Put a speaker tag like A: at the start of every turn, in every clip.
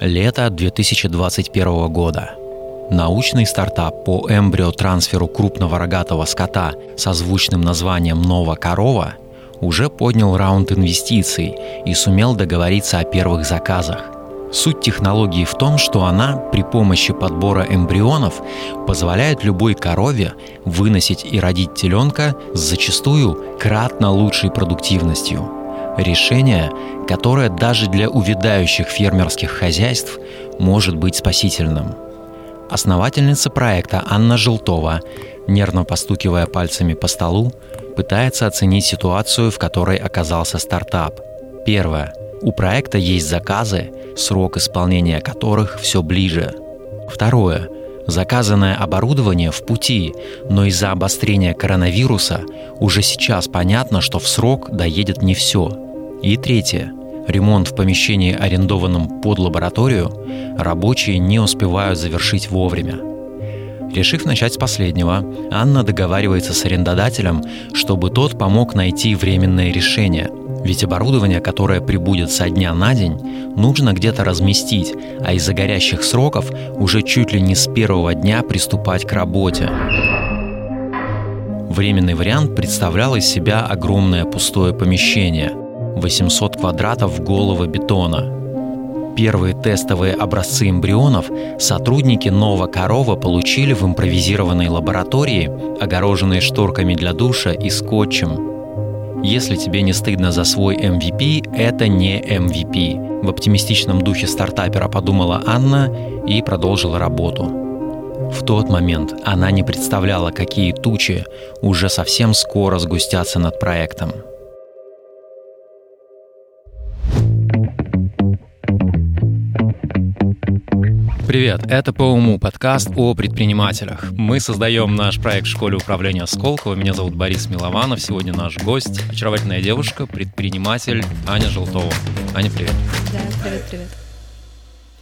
A: Лето 2021 года. Научный стартап по эмбриотрансферу крупного рогатого скота со звучным названием «Нова корова» уже поднял раунд инвестиций и сумел договориться о первых заказах. Суть технологии в том, что она при помощи подбора эмбрионов позволяет любой корове выносить и родить теленка с зачастую кратно лучшей продуктивностью – Решение, которое даже для увядающих фермерских хозяйств может быть спасительным. Основательница проекта Анна Желтова, нервно постукивая пальцами по столу, пытается оценить ситуацию, в которой оказался стартап. Первое. У проекта есть заказы, срок исполнения которых все ближе. Второе. Заказанное оборудование в пути, но из-за обострения коронавируса уже сейчас понятно, что в срок доедет не все – и третье. Ремонт в помещении, арендованном под лабораторию, рабочие не успевают завершить вовремя. Решив начать с последнего, Анна договаривается с арендодателем, чтобы тот помог найти временное решение. Ведь оборудование, которое прибудет со дня на день, нужно где-то разместить, а из-за горящих сроков уже чуть ли не с первого дня приступать к работе. Временный вариант представлял из себя огромное пустое помещение – 800 квадратов голого бетона. Первые тестовые образцы эмбрионов сотрудники Нова Корова получили в импровизированной лаборатории, огороженной шторками для душа и скотчем. Если тебе не стыдно за свой MVP, это не MVP. В оптимистичном духе стартапера подумала Анна и продолжила работу. В тот момент она не представляла, какие тучи уже совсем скоро сгустятся над проектом. Привет, это по уму подкаст о предпринимателях. Мы создаем наш проект в школе управления Сколково. Меня зовут Борис Милованов. Сегодня наш гость, очаровательная девушка, предприниматель Аня Желтова. Аня, привет.
B: Да, привет, привет.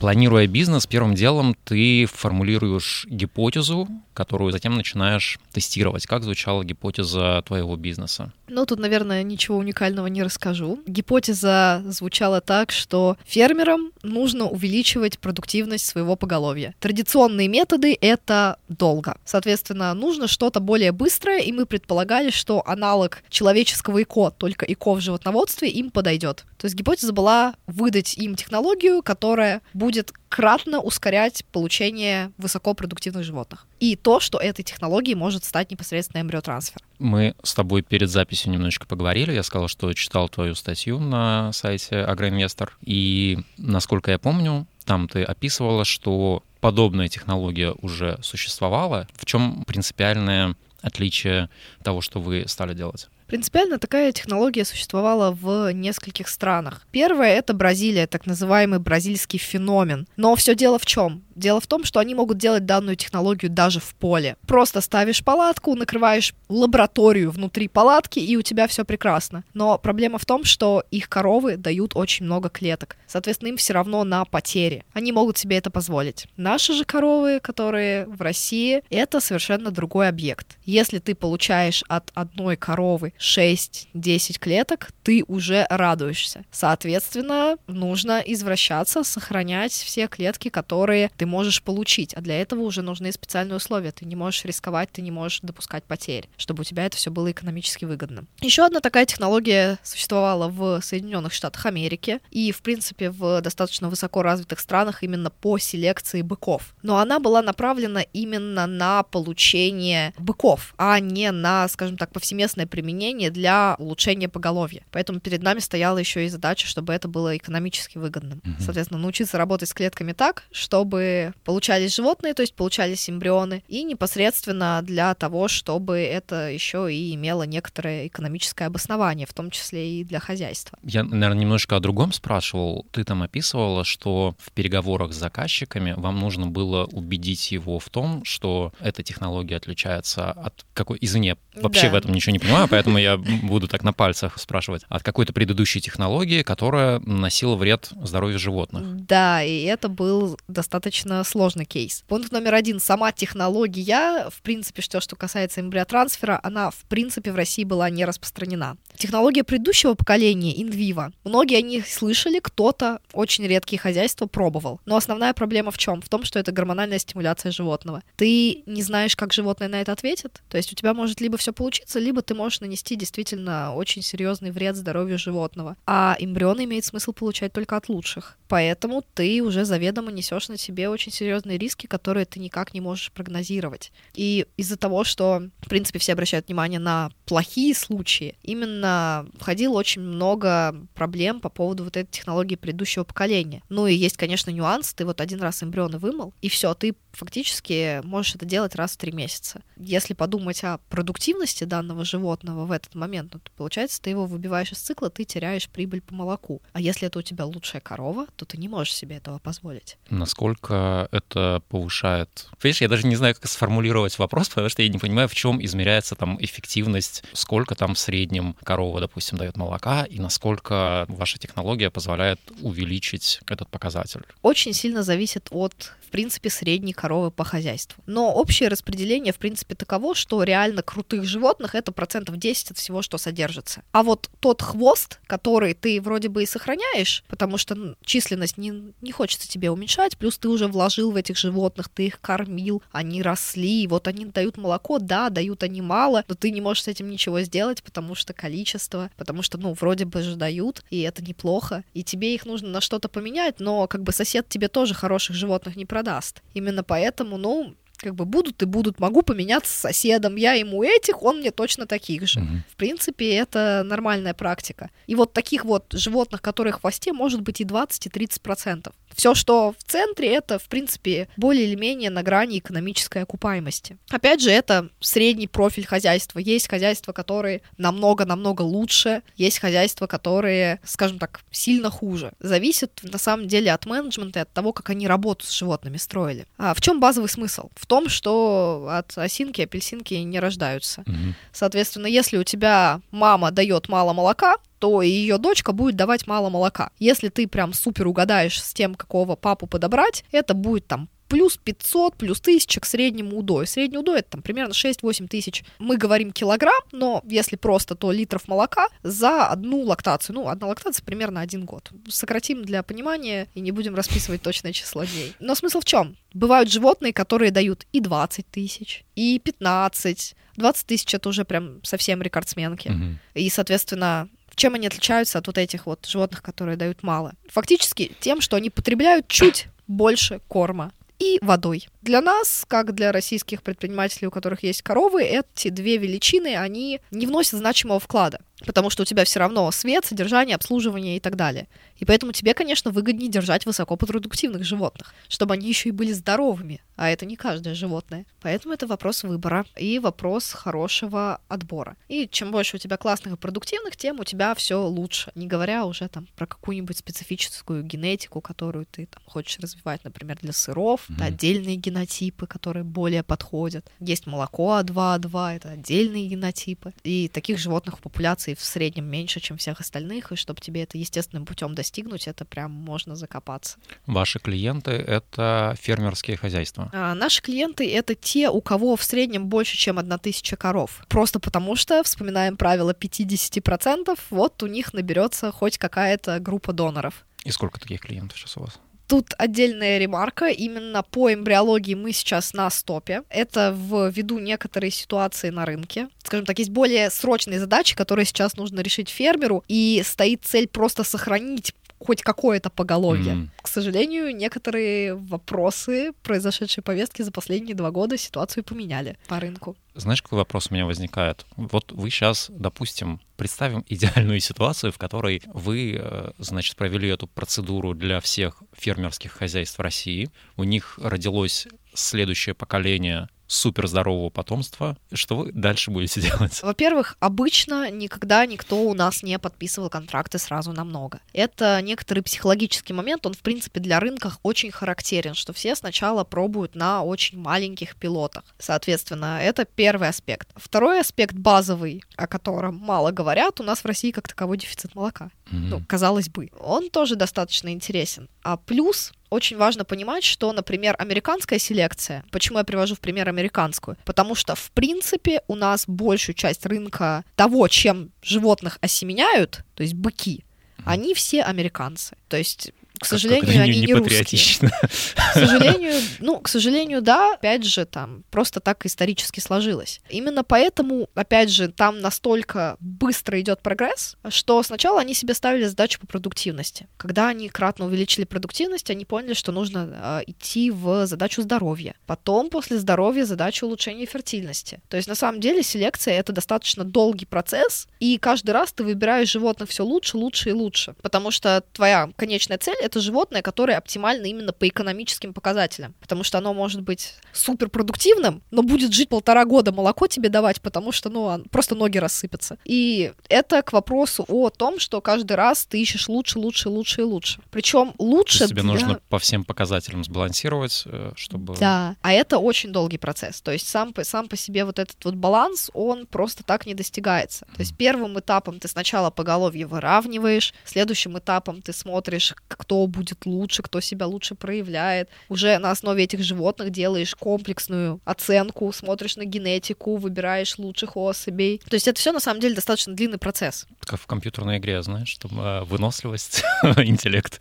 A: Планируя бизнес, первым делом ты формулируешь гипотезу, которую затем начинаешь тестировать. Как звучала гипотеза твоего бизнеса?
B: Ну, тут, наверное, ничего уникального не расскажу. Гипотеза звучала так, что фермерам нужно увеличивать продуктивность своего поголовья. Традиционные методы — это долго. Соответственно, нужно что-то более быстрое, и мы предполагали, что аналог человеческого ИКО, только ИКО в животноводстве, им подойдет. То есть гипотеза была выдать им технологию, которая будет кратно ускорять получение высокопродуктивных животных. И то, что этой технологией может стать непосредственно эмбриотрансфер.
A: Мы с тобой перед записью немножечко поговорили. Я сказал, что читал твою статью на сайте Агроинвестор. И, насколько я помню, там ты описывала, что подобная технология уже существовала. В чем принципиальное отличие того, что вы стали делать?
B: Принципиально такая технология существовала в нескольких странах. Первое — это Бразилия, так называемый бразильский феномен. Но все дело в чем? Дело в том, что они могут делать данную технологию даже в поле. Просто ставишь палатку, накрываешь лабораторию внутри палатки, и у тебя все прекрасно. Но проблема в том, что их коровы дают очень много клеток. Соответственно, им все равно на потери. Они могут себе это позволить. Наши же коровы, которые в России, это совершенно другой объект. Если ты получаешь от одной коровы 6-10 клеток, ты уже радуешься. Соответственно, нужно извращаться, сохранять все клетки, которые ты ты можешь получить, а для этого уже нужны специальные условия. Ты не можешь рисковать, ты не можешь допускать потерь, чтобы у тебя это все было экономически выгодно. Еще одна такая технология существовала в Соединенных Штатах Америки и, в принципе, в достаточно высоко развитых странах именно по селекции быков. Но она была направлена именно на получение быков, а не на, скажем так, повсеместное применение для улучшения поголовья. Поэтому перед нами стояла еще и задача, чтобы это было экономически выгодным. Соответственно, научиться работать с клетками так, чтобы получались животные, то есть получались эмбрионы, и непосредственно для того, чтобы это еще и имело некоторое экономическое обоснование, в том числе и для хозяйства.
A: Я, наверное, немножко о другом спрашивал. Ты там описывала, что в переговорах с заказчиками вам нужно было убедить его в том, что эта технология отличается от какой... Извини, вообще да. в этом ничего не понимаю, поэтому я буду так на пальцах спрашивать. От какой-то предыдущей технологии, которая носила вред здоровью животных.
B: Да, и это был достаточно достаточно сложный кейс. Пункт номер один. Сама технология, в принципе, что, что касается эмбриотрансфера, она, в принципе, в России была не распространена. Технология предыдущего поколения, инвива, многие о них слышали, кто-то, очень редкие хозяйства, пробовал. Но основная проблема в чем? В том, что это гормональная стимуляция животного. Ты не знаешь, как животное на это ответит. То есть у тебя может либо все получиться, либо ты можешь нанести действительно очень серьезный вред здоровью животного. А эмбрион имеет смысл получать только от лучших. Поэтому ты уже заведомо несешь на себе очень серьезные риски, которые ты никак не можешь прогнозировать. И из-за того, что, в принципе, все обращают внимание на плохие случаи, именно входило очень много проблем по поводу вот этой технологии предыдущего поколения. Ну и есть, конечно, нюанс. Ты вот один раз эмбрионы вымыл, и все, ты фактически можешь это делать раз в три месяца. Если подумать о продуктивности данного животного в этот момент, ну, то получается, ты его выбиваешь из цикла, ты теряешь прибыль по молоку. А если это у тебя лучшая корова, то ты не можешь себе этого позволить.
A: Насколько это повышает... Видишь, я даже не знаю, как сформулировать вопрос, потому что я не понимаю, в чем измеряется там эффективность, сколько там в среднем корова, допустим, дает молока, и насколько ваша технология позволяет увеличить этот показатель.
B: Очень сильно зависит от принципе, средней коровы по хозяйству. Но общее распределение, в принципе, таково, что реально крутых животных это процентов 10 от всего, что содержится. А вот тот хвост, который ты вроде бы и сохраняешь, потому что численность не, не хочется тебе уменьшать, плюс ты уже вложил в этих животных, ты их кормил, они росли, вот они дают молоко, да, дают они мало, но ты не можешь с этим ничего сделать, потому что количество, потому что, ну, вроде бы же дают, и это неплохо, и тебе их нужно на что-то поменять, но как бы сосед тебе тоже хороших животных не продаст, продаст. Именно поэтому, ну, как бы будут и будут, могу поменяться с соседом, я ему этих, он мне точно таких же. Угу. В принципе, это нормальная практика. И вот таких вот животных, которые в хвосте, может быть и 20, и 30 процентов. Все, что в центре, это, в принципе, более или менее на грани экономической окупаемости. Опять же, это средний профиль хозяйства. Есть хозяйства, которые намного-намного лучше, есть хозяйства, которые, скажем так, сильно хуже. Зависит, на самом деле, от менеджмента и от того, как они работу с животными строили. А в чем базовый смысл? В том, что от осинки апельсинки не рождаются. Угу. Соответственно, если у тебя мама дает мало молока, то и ее дочка будет давать мало молока. Если ты прям супер угадаешь с тем, какого папу подобрать, это будет там плюс 500, плюс 1000 к среднему удою. Средний удой это там примерно 6-8 тысяч. Мы говорим килограмм, но если просто, то литров молока за одну лактацию. Ну, одна лактация примерно один год. Сократим для понимания и не будем расписывать точное число дней. Но смысл в чем? Бывают животные, которые дают и 20 тысяч, и 15. 20 тысяч это уже прям совсем рекордсменки. Угу. И, соответственно, чем они отличаются от вот этих вот животных, которые дают мало? Фактически тем, что они потребляют чуть больше корма и водой. Для нас, как для российских предпринимателей, у которых есть коровы, эти две величины, они не вносят значимого вклада потому что у тебя все равно свет, содержание, обслуживание и так далее. И поэтому тебе, конечно, выгоднее держать высокопродуктивных животных, чтобы они еще и были здоровыми, а это не каждое животное. Поэтому это вопрос выбора и вопрос хорошего отбора. И чем больше у тебя классных и продуктивных, тем у тебя все лучше. Не говоря уже там про какую-нибудь специфическую генетику, которую ты там хочешь развивать, например, для сыров, mm-hmm. это отдельные генотипы, которые более подходят. Есть молоко А2А2, это отдельные генотипы. И таких животных в популяции в среднем меньше, чем всех остальных, и чтобы тебе это естественным путем достигнуть, это прям можно закопаться.
A: Ваши клиенты — это фермерские хозяйства?
B: А, наши клиенты — это те, у кого в среднем больше, чем одна тысяча коров. Просто потому что, вспоминаем правило 50%, вот у них наберется хоть какая-то группа доноров.
A: И сколько таких клиентов сейчас у вас?
B: Тут отдельная ремарка. Именно по эмбриологии мы сейчас на стопе. Это в виду некоторые ситуации на рынке. Скажем так, есть более срочные задачи, которые сейчас нужно решить фермеру, и стоит цель просто сохранить хоть какое-то поголовье. Mm. К сожалению, некоторые вопросы, произошедшие повестки за последние два года, ситуацию поменяли по рынку.
A: Знаешь, какой вопрос у меня возникает? Вот вы сейчас, допустим, представим идеальную ситуацию, в которой вы, э, значит, провели эту процедуру для всех фермерских хозяйств России. У них родилось следующее поколение суперздорового потомства, что вы дальше будете делать?
B: Во-первых, обычно никогда никто у нас не подписывал контракты сразу на много. Это некоторый психологический момент, он, в принципе, для рынков очень характерен, что все сначала пробуют на очень маленьких пилотах. Соответственно, это первый аспект. Второй аспект базовый, о котором мало говорят, у нас в России как таковой дефицит молока. Mm-hmm. Ну, казалось бы. Он тоже достаточно интересен. А плюс очень важно понимать, что, например, американская селекция, почему я привожу в пример американскую, потому что, в принципе, у нас большую часть рынка того, чем животных осеменяют, то есть быки, они все американцы. То есть к сожалению,
A: как
B: они
A: не,
B: не русские. К сожалению, ну, к сожалению, да, опять же, там просто так исторически сложилось. Именно поэтому, опять же, там настолько быстро идет прогресс, что сначала они себе ставили задачу по продуктивности. Когда они кратно увеличили продуктивность, они поняли, что нужно э, идти в задачу здоровья. Потом, после здоровья, задачу улучшения фертильности. То есть, на самом деле, селекция — это достаточно долгий процесс, и каждый раз ты выбираешь животных все лучше, лучше и лучше. Потому что твоя конечная цель — это животное, которое оптимально именно по экономическим показателям. Потому что оно может быть суперпродуктивным, но будет жить полтора года молоко тебе давать, потому что, ну, просто ноги рассыпятся. И это к вопросу о том, что каждый раз ты ищешь лучше, лучше, лучше и лучше. Причем лучше...
A: тебе для... нужно по всем показателям сбалансировать, э, чтобы...
B: Да, а это очень долгий процесс. То есть сам по, сам по себе вот этот вот баланс, он просто так не достигается. То есть первым этапом ты сначала поголовье выравниваешь, следующим этапом ты смотришь, кто кто будет лучше, кто себя лучше проявляет. Уже на основе этих животных делаешь комплексную оценку, смотришь на генетику, выбираешь лучших особей. То есть это все на самом деле достаточно длинный процесс.
A: Как в компьютерной игре, знаешь, там выносливость, интеллект.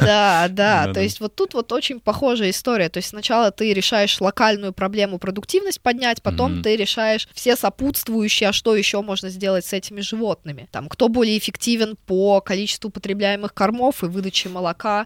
B: Да, да. То есть вот тут вот очень похожая история. То есть сначала ты решаешь локальную проблему продуктивность поднять, потом ты решаешь все сопутствующие, а что еще можно сделать с этими животными. Там, кто более эффективен по количеству потребляемых кормов и выдаче молока,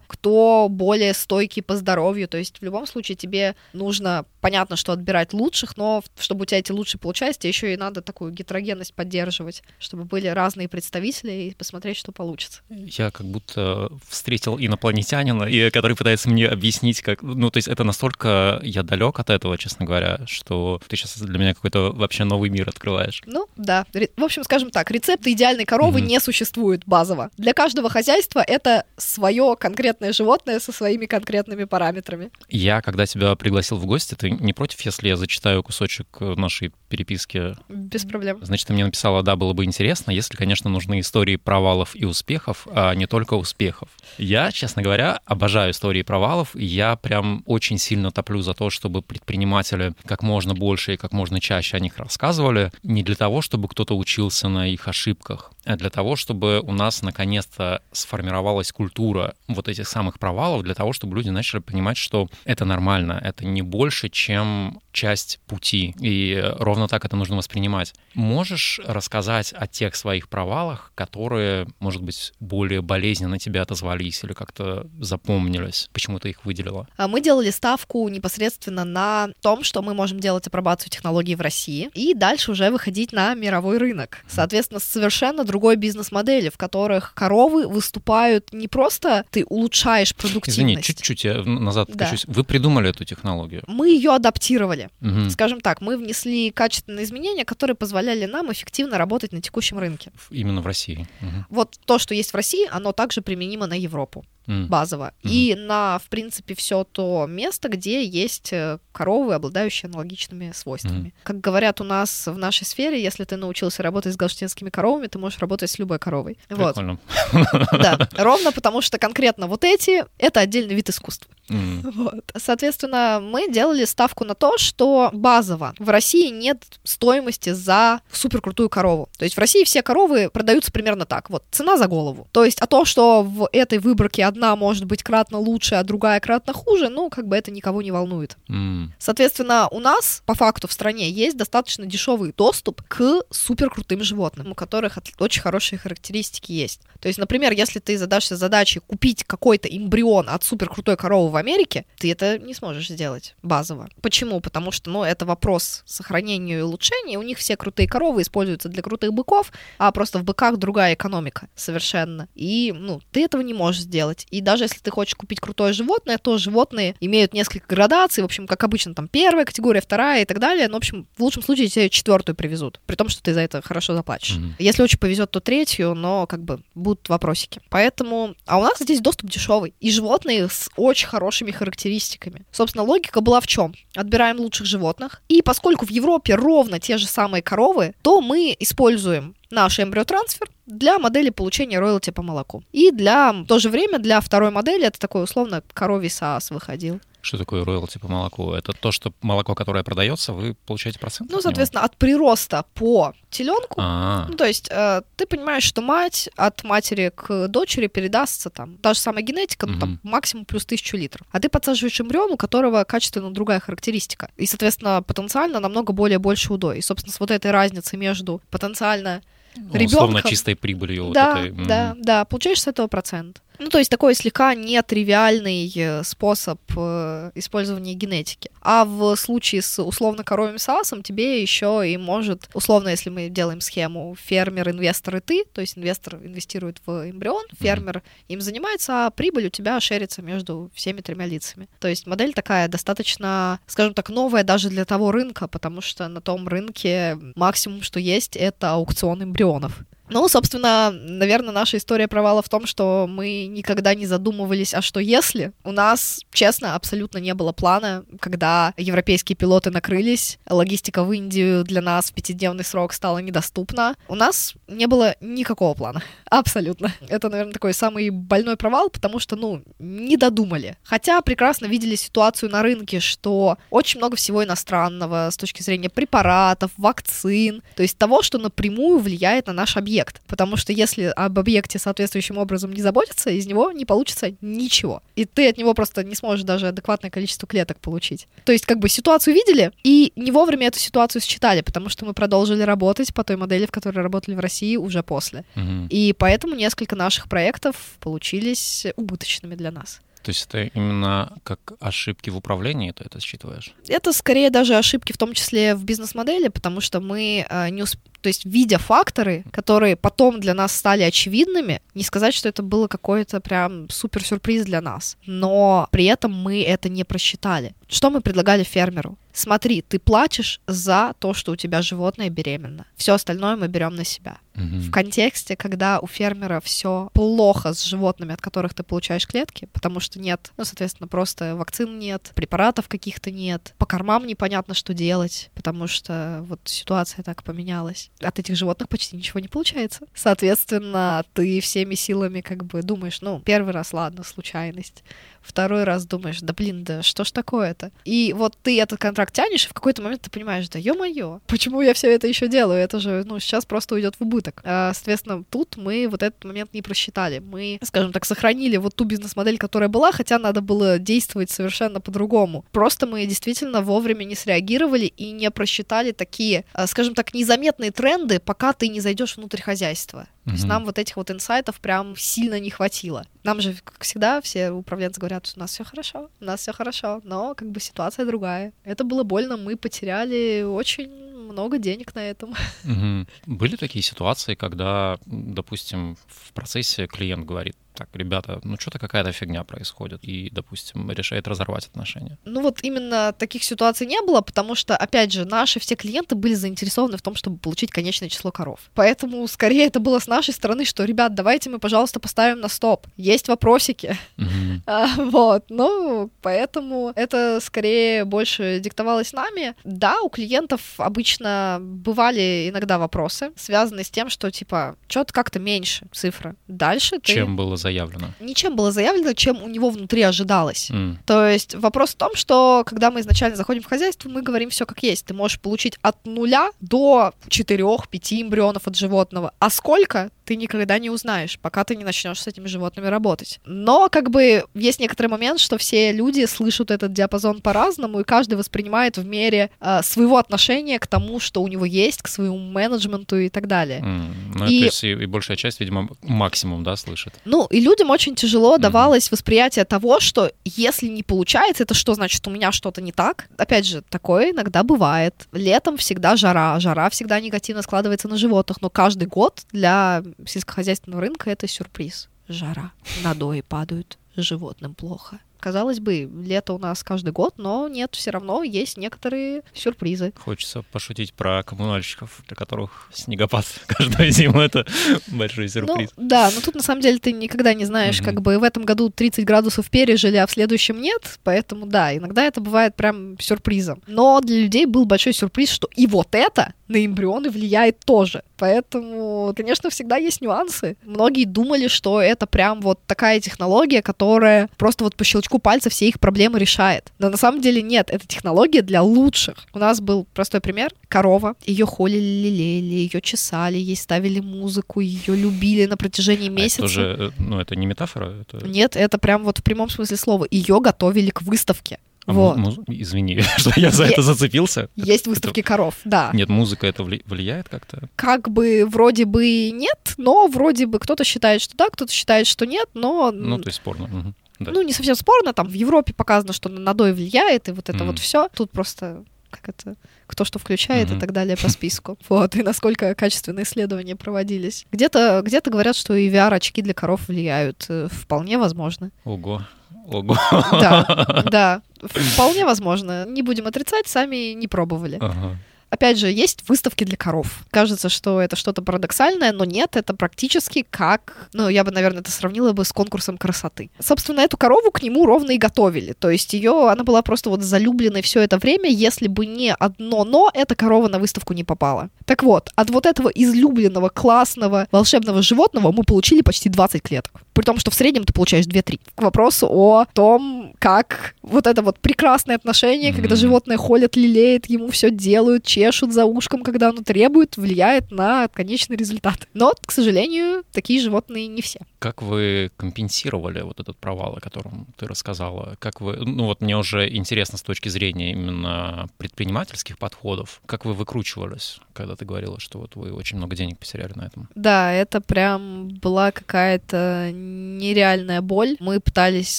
B: кто более стойкий по здоровью. То есть в любом случае тебе нужно, понятно, что отбирать лучших, но чтобы у тебя эти лучшие получались, тебе еще и надо такую гетерогенность поддерживать, чтобы были разные представители и посмотреть, что получится.
A: Я как будто встретил инопланетянина, и который пытается мне объяснить, как... Ну, то есть это настолько я далек от этого, честно говоря, что ты сейчас для меня какой-то вообще новый мир открываешь.
B: Ну, да. В общем, скажем так, рецепта идеальной коровы mm-hmm. не существует базово. Для каждого хозяйства это свое свое конкретное животное со своими конкретными параметрами.
A: Я, когда тебя пригласил в гости, ты не против, если я зачитаю кусочек нашей переписки?
B: Без проблем.
A: Значит, ты мне написала, да, было бы интересно, если, конечно, нужны истории провалов и успехов, а не только успехов. Я, честно говоря, обожаю истории провалов, и я прям очень сильно топлю за то, чтобы предприниматели как можно больше и как можно чаще о них рассказывали, не для того, чтобы кто-то учился на их ошибках, для того, чтобы у нас наконец-то сформировалась культура вот этих самых провалов, для того, чтобы люди начали понимать, что это нормально, это не больше, чем часть пути, и ровно так это нужно воспринимать. Можешь рассказать о тех своих провалах, которые, может быть, более болезненно тебе отозвались или как-то запомнились? Почему ты их выделила?
B: А мы делали ставку непосредственно на том, что мы можем делать апробацию технологий в России, и дальше уже выходить на мировой рынок. Соответственно, совершенно другой бизнес-модели, в которых коровы выступают не просто ты улучшаешь продуктивность.
A: Извини, чуть-чуть я назад да. Вы придумали эту технологию?
B: Мы ее адаптировали. Угу. Скажем так, мы внесли качественные изменения, которые позволяли нам эффективно работать на текущем рынке.
A: Именно в России.
B: Угу. Вот то, что есть в России, оно также применимо на Европу mm. базово. Mm-hmm. И на, в принципе, все то место, где есть э, коровы, обладающие аналогичными свойствами. Mm-hmm. Как говорят у нас в нашей сфере, если ты научился работать с галштинскими коровами, ты можешь работать с любой коровой.
A: Прикольно.
B: Вот. Да, ровно потому что конкретно вот эти — это отдельный вид искусства. Mm. Вот. Соответственно, мы делали ставку на то, что базово в России нет стоимости за суперкрутую корову. То есть в России все коровы продаются примерно так. Вот цена за голову. То есть а то, что в этой выборке одна может быть кратно лучше, а другая кратно хуже, ну, как бы это никого не волнует. Mm. Соответственно, у нас, по факту, в стране есть достаточно дешевый доступ к суперкрутым животным, у которых очень хорошие характеристики есть. То есть, например, если ты задашься задачей купить какой-то эмбрион от суперкрутой коровы в Америке, ты это не сможешь сделать базово. Почему? Потому что, ну, это вопрос сохранения и улучшения. У них все крутые коровы используются для крутых быков, а просто в быках другая экономика совершенно. И, ну, ты этого не можешь сделать делать. И даже если ты хочешь купить крутое животное, то животные имеют несколько градаций, в общем, как обычно, там первая категория, вторая и так далее. Но, в общем, в лучшем случае тебе четвертую привезут, при том, что ты за это хорошо заплатишь. Mm-hmm. Если очень повезет, то третью, но как бы будут вопросики. Поэтому, а у нас здесь доступ дешевый. И животные с очень хорошими характеристиками. Собственно, логика была в чем? Отбираем лучших животных. И поскольку в Европе ровно те же самые коровы, то мы используем наш эмбриотрансфер для модели получения роялти по молоку. И для в то же время для второй модели это такой условно коровий САС выходил.
A: Что такое роялти по молоку? Это то, что молоко, которое продается, вы получаете процент?
B: Ну, соответственно, от прироста по теленку.
A: А,
B: Ну, то есть э, ты понимаешь, что мать от матери к дочери передастся там. Та же самая генетика, ну, там максимум плюс тысячу литров. А ты подсаживаешь эмбрион, у которого качественно другая характеристика. И, соответственно, потенциально намного более больше удой. И, собственно, с вот этой разницей между потенциально
A: ну, условно чистой прибылью. вот
B: да,
A: этой, м.
B: да, да, получаешь с этого процент. Ну, то есть такой слегка нетривиальный э, способ э, использования генетики. А в случае с условно коровьим САСом тебе еще и может, условно, если мы делаем схему фермер, инвестор и ты, то есть инвестор инвестирует в эмбрион, фермер им занимается, а прибыль у тебя шерится между всеми тремя лицами. То есть модель такая достаточно, скажем так, новая даже для того рынка, потому что на том рынке максимум, что есть, это аукцион эмбрионов. Ну, собственно, наверное, наша история провала в том, что мы никогда не задумывались, а что если? У нас, честно, абсолютно не было плана, когда европейские пилоты накрылись, логистика в Индию для нас в пятидневный срок стала недоступна. У нас не было никакого плана. Абсолютно. Это, наверное, такой самый больной провал, потому что, ну, не додумали. Хотя прекрасно видели ситуацию на рынке, что очень много всего иностранного с точки зрения препаратов, вакцин, то есть того, что напрямую влияет на наш объект. Потому что если об объекте соответствующим образом не заботиться, из него не получится ничего. И ты от него просто не сможешь даже адекватное количество клеток получить. То есть как бы ситуацию видели и не вовремя эту ситуацию считали, потому что мы продолжили работать по той модели, в которой работали в России уже после.
A: Мгм.
B: И поэтому несколько наших проектов получились убыточными для нас.
A: То есть это именно как ошибки в управлении, ты это считываешь?
B: Это скорее даже ошибки, в том числе в бизнес-модели, потому что мы э, не усп... То есть, видя факторы, которые потом для нас стали очевидными, не сказать, что это было какой-то прям супер-сюрприз для нас. Но при этом мы это не просчитали. Что мы предлагали фермеру? Смотри, ты платишь за то, что у тебя животное беременно. Все остальное мы берем на себя.
A: Мгм.
B: В контексте, когда у фермера все плохо с животными, от которых ты получаешь клетки, потому что нет, ну, соответственно, просто вакцин нет, препаратов каких-то нет, по кормам непонятно, что делать, потому что вот ситуация так поменялась. От этих животных почти ничего не получается. Соответственно, ты всеми силами как бы думаешь, ну, первый раз, ладно, случайность. Второй раз думаешь, да блин, да что ж такое-то? И вот ты этот контракт тянешь, и в какой-то момент ты понимаешь, да ё-моё, почему я все это еще делаю? Это же, ну, сейчас просто уйдет в убыток. А, соответственно, тут мы вот этот момент не просчитали. Мы, скажем так, сохранили вот ту бизнес-модель, которая была, хотя надо было действовать совершенно по-другому. Просто мы действительно вовремя не среагировали и не просчитали такие, а, скажем так, незаметные тренды, пока ты не зайдешь внутрь хозяйства. То есть нам вот этих вот инсайтов прям сильно не хватило. Нам же, как всегда, все управленцы говорят, у нас все хорошо, у нас все хорошо, но как бы ситуация другая. Это было больно, мы потеряли очень много денег на этом.
A: Мгм. Были такие ситуации, когда, допустим, в процессе клиент говорит, так, ребята, ну что-то какая-то фигня происходит, и, допустим, решает разорвать отношения.
B: Ну вот именно таких ситуаций не было, потому что, опять же, наши все клиенты были заинтересованы в том, чтобы получить конечное число коров. Поэтому скорее это было с нашей стороны, что, ребят, давайте мы, пожалуйста, поставим на стоп. Есть вопросики. А, Вот, ну, поэтому это скорее больше диктовалось нами. Да, у клиентов обычно бывали иногда вопросы, связанные с тем, что, типа, что-то как-то меньше цифра. Дальше ты...
A: Чем было заявлено?
B: Ничем было заявлено, чем у него внутри ожидалось.
A: М,
B: То есть вопрос в том, что когда мы изначально заходим в хозяйство, мы говорим все как есть. Ты можешь получить от нуля до 4-5 эмбрионов от животного. А сколько, ты никогда не узнаешь, пока ты не начнешь с этими животными работать. Но как бы есть некоторый момент, что все люди слышат этот диапазон по-разному, и каждый воспринимает в мере э, своего отношения к тому, что у него есть, к своему менеджменту и так далее.
A: м. Ну,
B: И-
A: то есть и, и большая часть, видимо, максимум, да, слышит.
B: Ну, и людям очень тяжело давалось восприятие того, что если не получается, это что значит, у меня что-то не так? Опять же, такое иногда бывает. Летом всегда жара, жара всегда негативно складывается на животных, но каждый год для сельскохозяйственного рынка это сюрприз. Жара, надои падают, животным плохо. Казалось бы, лето у нас каждый год, но нет, все равно есть некоторые сюрпризы.
A: Хочется пошутить про коммунальщиков, для которых снегопад каждую зиму — это большой сюрприз.
B: Ну, да, но тут на самом деле ты никогда не знаешь,
A: Мгм.
B: как бы в этом году 30 градусов пережили, а в следующем нет, поэтому да, иногда это бывает прям сюрпризом. Но для людей был большой сюрприз, что и вот это на эмбрионы влияет тоже. Поэтому, конечно, всегда есть нюансы. Многие думали, что это прям вот такая технология, которая просто вот по щелчку пальца все их проблемы решает. Но на самом деле нет, это технология для лучших. У нас был простой пример. Корова. Ее холили, лелеяли, ее чесали, ей ставили музыку, ее любили на протяжении месяца.
A: А это же, ну, это не метафора? Это...
B: Нет, это прям вот в прямом смысле слова. Ее готовили к выставке.
A: А
B: вот.
A: Муз... Извини, что я за это зацепился.
B: Есть выставки это... коров, да.
A: Нет, музыка это влияет как-то?
B: Как бы вроде бы нет, но вроде бы кто-то считает, что да, кто-то считает, что нет, но...
A: Ну, то есть спорно. Угу.
B: Да. Ну, не совсем спорно, там в Европе показано, что на надой влияет, и вот это mm. вот все. Тут просто как это, кто что включает mm-hmm. и так далее по списку. Вот, и насколько качественные исследования проводились. Где-то где говорят, что и VR-очки для коров влияют. Э, вполне возможно.
A: Ого. Ого.
B: Да, да, вполне возможно. Не будем отрицать, сами не пробовали. Ага. Опять же, есть выставки для коров. Кажется, что это что-то парадоксальное, но нет, это практически как... Ну, я бы, наверное, это сравнила бы с конкурсом красоты. Собственно, эту корову к нему ровно и готовили. То есть ее, она была просто вот залюбленной все это время. Если бы не одно «но», эта корова на выставку не попала. Так вот, от вот этого излюбленного, классного, волшебного животного мы получили почти 20 клеток. При том, что в среднем ты получаешь 2-3. К вопросу о том, как вот это вот прекрасное отношение, mm-hmm. когда животное холят, лелеет, ему все делают, чешут за ушком, когда оно требует, влияет на конечный результат. Но, к сожалению, такие животные не все.
A: Как вы компенсировали вот этот провал, о котором ты рассказала? Как вы, ну вот мне уже интересно с точки зрения именно предпринимательских подходов, как вы выкручивались, когда ты говорила, что вот вы очень много денег потеряли на этом?
B: Да, это прям была какая-то нереальная боль. Мы пытались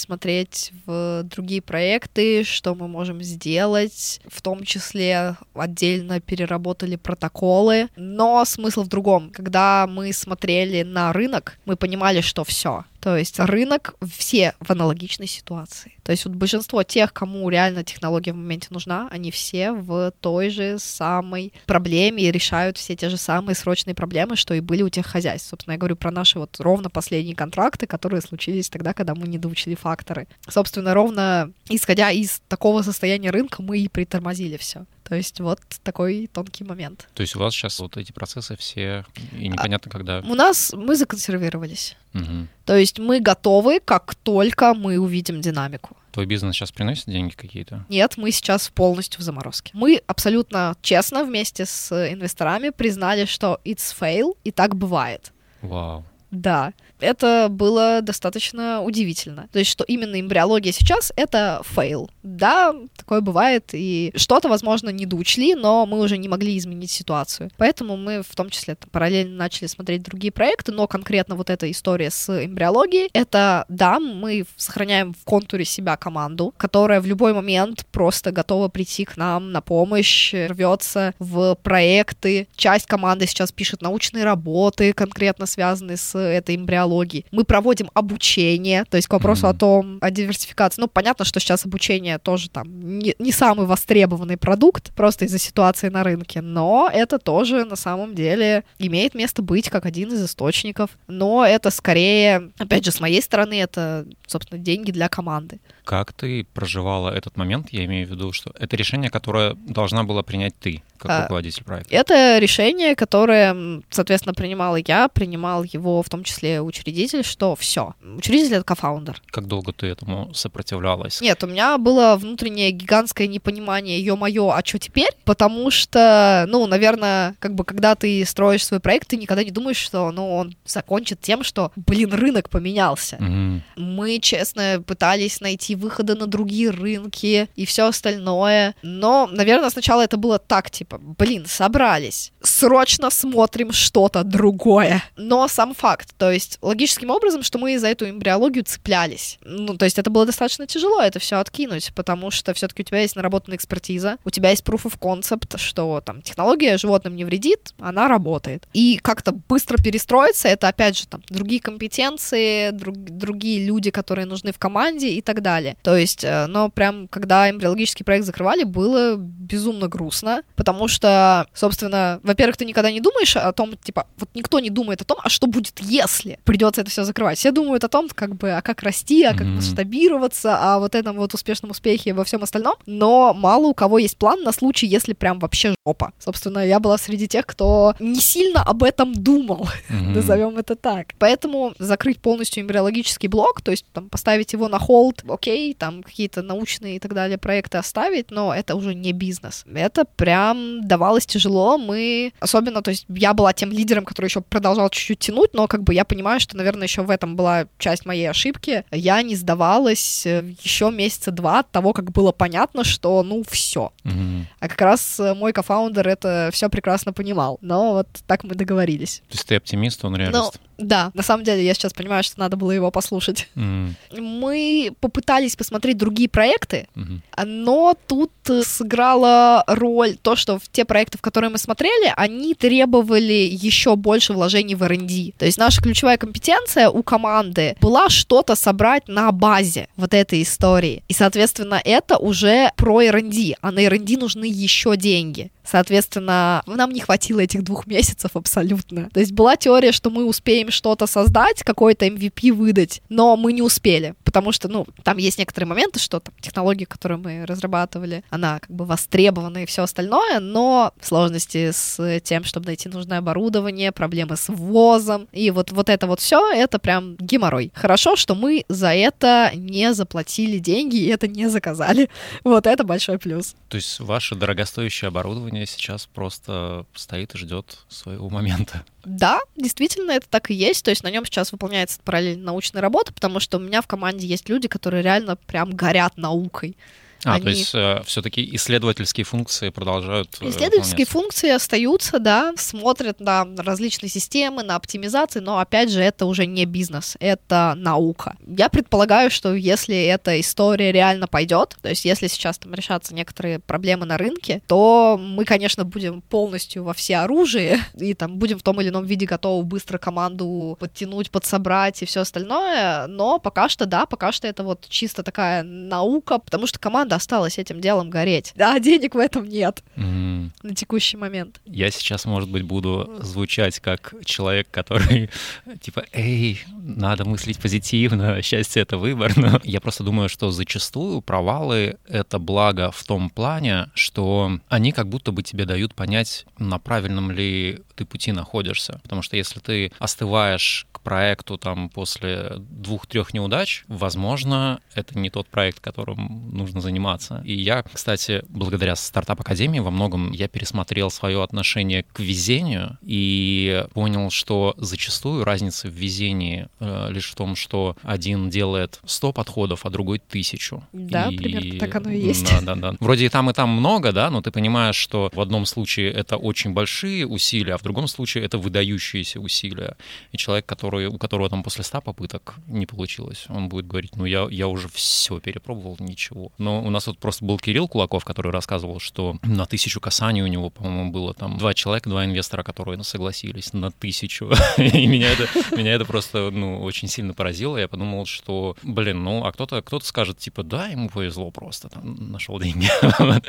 B: смотреть в другие проекты, что мы можем сделать, в том числе отдельно переработали протоколы, но смысл в другом. Когда мы смотрели на рынок, мы понимали, что все, то есть рынок все в аналогичной ситуации. То есть вот большинство тех, кому реально технология в моменте нужна, они все в той же самой проблеме и решают все те же самые срочные проблемы, что и были у тех хозяйств. Собственно, я говорю про наши вот ровно последние контракты, которые случились тогда, когда мы не доучили факторы. Собственно, ровно исходя из такого состояния рынка мы и притормозили все. То есть вот такой тонкий момент.
A: То есть у вас сейчас вот эти процессы все, и непонятно, а, когда...
B: У нас мы законсервировались. Угу. То есть мы готовы, как только мы увидим динамику.
A: Твой бизнес сейчас приносит деньги какие-то?
B: Нет, мы сейчас полностью в заморозке. Мы абсолютно честно вместе с инвесторами признали, что it's fail, и так бывает.
A: Вау.
B: Да это было достаточно удивительно. То есть, что именно эмбриология сейчас — это fail. Да, такое бывает, и что-то, возможно, не доучли, но мы уже не могли изменить ситуацию. Поэтому мы в том числе там, параллельно начали смотреть другие проекты, но конкретно вот эта история с эмбриологией — это, да, мы сохраняем в контуре себя команду, которая в любой момент просто готова прийти к нам на помощь, рвется в проекты. Часть команды сейчас пишет научные работы, конкретно связанные с этой эмбриологией, технологий. Мы проводим обучение, то есть к вопросу mm-hmm. о том, о диверсификации. Ну, понятно, что сейчас обучение тоже там не, не самый востребованный продукт, просто из-за ситуации на рынке, но это тоже на самом деле имеет место быть как один из источников. Но это скорее, опять же, с моей стороны, это, собственно, деньги для команды.
A: Как ты проживала этот момент? Я имею в виду, что это решение, которое должна была принять ты, как а, руководитель проекта.
B: Это решение, которое, соответственно, принимала я, принимал его в том числе учредитель, что все. Учредитель — это кофаундер.
A: Как долго ты этому сопротивлялась?
B: Нет, у меня было внутреннее гигантское непонимание, ё-моё, а что теперь? Потому что, ну, наверное, как бы когда ты строишь свой проект, ты никогда не думаешь, что, ну, он закончит тем, что, блин, рынок поменялся. Угу. Мы, честно, пытались найти выхода на другие рынки и все остальное. Но, наверное, сначала это было так, типа, блин, собрались, срочно смотрим что-то другое. Но сам факт, то есть логическим образом, что мы за эту эмбриологию цеплялись. Ну, то есть это было достаточно тяжело это все откинуть, потому что все-таки у тебя есть наработанная экспертиза, у тебя есть proof of concept, что там технология животным не вредит, она работает. И как-то быстро перестроиться, это опять же там другие компетенции, друг, другие люди, которые нужны в команде и так далее далее. То есть, э, но прям, когда эмбриологический проект закрывали, было безумно грустно, потому что, собственно, во-первых, ты никогда не думаешь о том, типа, вот никто не думает о том, а что будет, если придется это все закрывать. Все думают о том, как бы, а как расти, а как масштабироваться, а вот этом вот успешном успехе во всем остальном. Но мало у кого есть план на случай, если прям вообще жопа. Собственно, я была среди тех, кто не сильно об этом думал, назовем это так. Поэтому закрыть полностью эмбриологический блок, то есть там поставить его на холд, окей, там какие-то научные и так далее проекты оставить, но это уже не бизнес. Это прям давалось тяжело. Мы особенно, то есть я была тем лидером, который еще продолжал чуть-чуть тянуть, но как бы я понимаю, что, наверное, еще в этом была часть моей ошибки. Я не сдавалась э, еще месяца два от того, как было понятно, что ну все. Mm-hmm. А как раз э, мой кофаундер это все прекрасно понимал. Но вот так мы договорились.
A: То есть ты оптимист, он реалист?
B: Ну, да, на самом деле я сейчас понимаю, что надо было его послушать. Mm. Мы попытались посмотреть другие проекты, mm-hmm. но тут сыграла роль то, что в те проекты, в которые мы смотрели, они требовали еще больше вложений в R&D. То есть наша ключевая компетенция у команды была что-то собрать на базе вот этой истории. И, соответственно, это уже про R&D, а на R&D нужны еще деньги. Соответственно, нам не хватило этих двух месяцев абсолютно. То есть была теория, что мы успеем что-то создать, какой-то MVP выдать, но мы не успели, потому что, ну, там есть некоторые моменты, что там технология, которую мы разрабатывали, она как бы востребована и все остальное, но сложности с тем, чтобы найти нужное оборудование, проблемы с ввозом, и вот, вот это вот все, это прям геморрой. Хорошо, что мы за это не заплатили деньги и это не заказали. Вот это большой плюс.
A: То есть ваше дорогостоящее оборудование сейчас просто стоит и ждет своего момента.
B: Да, действительно, это так и есть. То есть на нем сейчас выполняется параллельно научная работа, потому что у меня в команде есть люди, которые реально прям горят наукой.
A: А, они... то есть э, все-таки исследовательские функции продолжают.
B: Э, исследовательские функции остаются, да, смотрят на различные системы, на оптимизации, но опять же, это уже не бизнес, это наука. Я предполагаю, что если эта история реально пойдет, то есть если сейчас там решатся некоторые проблемы на рынке, то мы, конечно, будем полностью во все оружие и там будем в том или ином виде готовы быстро команду подтянуть, подсобрать и все остальное, но пока что, да, пока что это вот чисто такая наука, потому что команда осталось этим делом гореть. Да, денег в этом нет mm. на текущий момент.
A: Я сейчас, может быть, буду звучать как человек, который типа, эй, надо мыслить позитивно, счастье — это выбор. Но я просто думаю, что зачастую провалы — это благо в том плане, что они как будто бы тебе дают понять, на правильном ли ты пути находишься. Потому что если ты остываешь к проекту там после двух-трех неудач, возможно, это не тот проект, которым нужно заниматься. И я, кстати, благодаря стартап-академии во многом я пересмотрел свое отношение к везению и понял, что зачастую разница в везении э, лишь в том, что один делает 100 подходов, а другой тысячу.
B: Да, и... примерно так оно и есть.
A: Да, да, да. Вроде и там, и там много, да, но ты понимаешь, что в одном случае это очень большие усилия, а в другом случае это выдающиеся усилия. И человек, который, у которого там после 100 попыток не получилось, он будет говорить, ну я, я уже все перепробовал, ничего. Но у нас тут просто был Кирилл Кулаков, который рассказывал, что на тысячу касаний у него, по-моему, было там два человека, два инвестора, которые согласились на тысячу. И меня это, меня это просто, ну, очень сильно поразило. Я подумал, что, блин, ну, а кто-то кто скажет, типа, да, ему повезло просто, там, нашел деньги.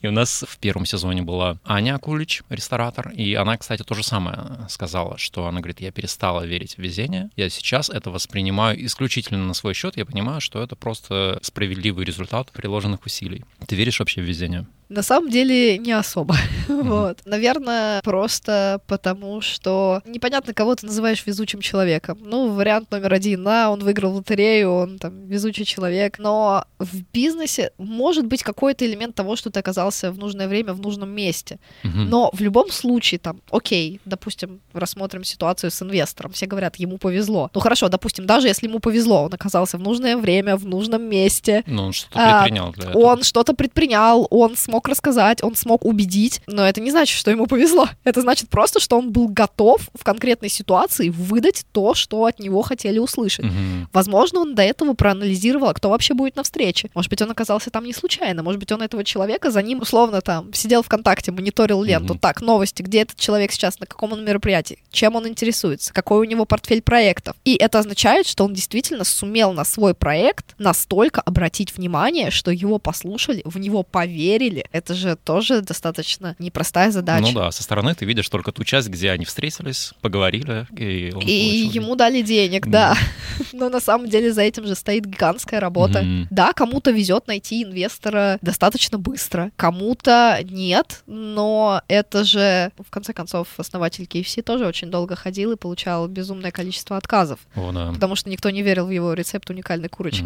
A: И у нас в первом сезоне была Аня Акулич, ресторатор, и она, кстати, то же самое сказала, что она говорит, я перестала верить в везение, я сейчас это воспринимаю исключительно на свой счет, я понимаю, что это просто справедливый результат приложенных усилий. Ты веришь вообще в везение?
B: На самом деле не особо. вот. Наверное, просто потому, что непонятно, кого ты называешь везучим человеком. Ну, вариант номер один, да, он выиграл лотерею, он там везучий человек. Но в бизнесе может быть какой-то элемент того, что ты оказался в нужное время в нужном месте. Но в любом случае, там, окей, допустим, рассмотрим ситуацию с инвестором. Все говорят, ему повезло. Ну хорошо, допустим, даже если ему повезло, он оказался в нужное время, в нужном месте.
A: Ну, он что-то предпринял для этого.
B: Он что-то предпринял, он смог смог рассказать, он смог убедить, но это не значит, что ему повезло. Это значит просто, что он был готов в конкретной ситуации выдать то, что от него хотели услышать. Угу. Возможно, он до этого проанализировал, а кто вообще будет на встрече. Может быть, он оказался там не случайно. Может быть, он этого человека за ним условно там сидел ВКонтакте, мониторил ленту. Угу. Так, новости, где этот человек сейчас, на каком он мероприятии, чем он интересуется, какой у него портфель проектов. И это означает, что он действительно сумел на свой проект настолько обратить внимание, что его послушали, в него поверили, Это же тоже достаточно непростая задача.
A: Ну да, со стороны ты видишь только ту часть, где они встретились, поговорили, и он
B: И ему дали денег, да. Но на самом деле за этим же стоит гигантская работа. Да, кому-то везет найти инвестора достаточно быстро, кому-то нет, но это же, в конце концов, основатель KFC тоже очень долго ходил и получал безумное количество отказов,
A: О, да.
B: потому что никто не верил в его рецепт уникальной курочки.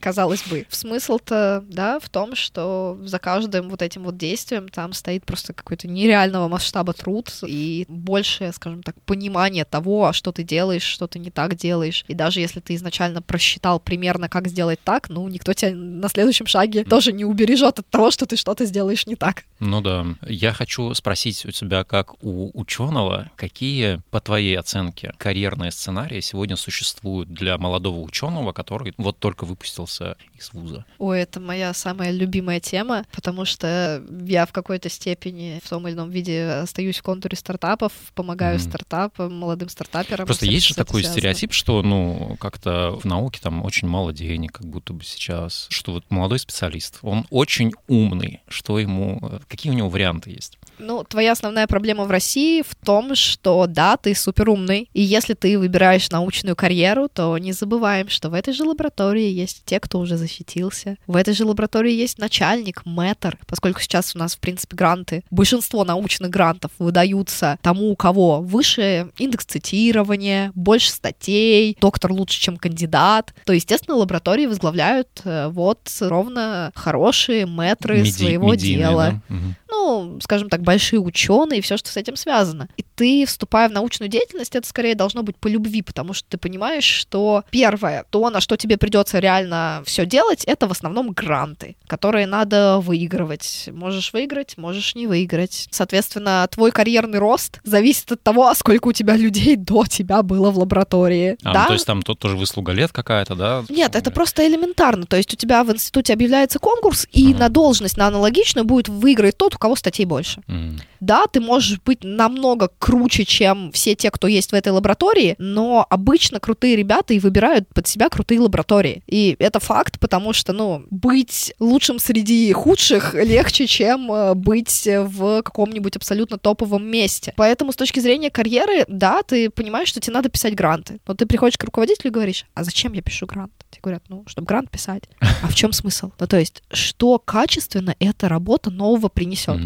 B: Казалось бы. Смысл-то, да, в том, что за каждым вот этим вот действием там стоит просто какой-то нереального масштаба труд и большее, скажем так, понимание того, а что ты делаешь, что ты не так делаешь. И даже если ты изначально просчитал примерно, как сделать так, ну, никто тебя на следующем шаге тоже не убережет от того, что ты что-то сделаешь не так.
A: Ну да. Я хочу спросить у тебя, как у ученого, какие, по твоей оценке, карьерные сценарии сегодня существуют для молодого ученого, который вот только выпустился из вуза?
B: Ой, это моя самая любимая тема, потому что я в какой-то степени в том или ином виде остаюсь в контуре стартапов, помогаю
A: Мгм.
B: стартапам, молодым стартаперам.
A: Просто есть же такой
B: связано.
A: стереотип, что, ну, как-то в науке там очень мало денег, как будто бы сейчас, что вот молодой специалист, он очень умный, что ему, э, какие у него варианты есть?
B: Ну, твоя основная проблема в России в том, что да, ты супер умный, и если ты выбираешь научную карьеру, то не забываем, что в этой же лаборатории есть те, кто уже защитился. В этой же лаборатории есть начальник, мэтр, поскольку сейчас у нас, в принципе, гранты, большинство научных грантов выдаются тому, у кого выше индекс цитирования, больше статей, доктор лучше, чем кандидат, то, естественно, лаборатории возглавляют э, вот ровно хорошие мэтры
A: Меди-
B: своего
A: медийные,
B: дела
A: да? Мгм.
B: Ну, скажем так, большие ученые и все, что с этим связано. И ты, вступая в научную деятельность, это скорее должно быть по любви, потому что ты понимаешь, что первое, то, на что тебе придется реально все делать, это в основном гранты, которые надо выигрывать. Можешь выиграть, можешь не выиграть. Соответственно, твой карьерный рост зависит от того, сколько у тебя людей до тебя было в лаборатории.
A: А, ну,
B: да?
A: то есть там тут тоже выслуга лет какая-то, да?
B: Нет, это просто элементарно. То есть у тебя в институте объявляется конкурс, и
A: Ага.
B: на должность, на аналогичную будет выиграть тот, у кого статей больше.
A: М.
B: Да, ты можешь быть намного круче, чем все те, кто есть в этой лаборатории, но обычно крутые ребята и выбирают под себя крутые лаборатории. И это факт, потому что, ну, быть лучшим среди худших легче, чем э, быть в каком-нибудь абсолютно топовом месте. Поэтому с точки зрения карьеры, да, ты понимаешь, что тебе надо писать гранты. Но ты приходишь к руководителю и говоришь, а зачем я пишу грант? Тебе говорят, ну, чтобы грант писать. А в чем смысл? Ну, то есть, что качественно эта работа нового принесет?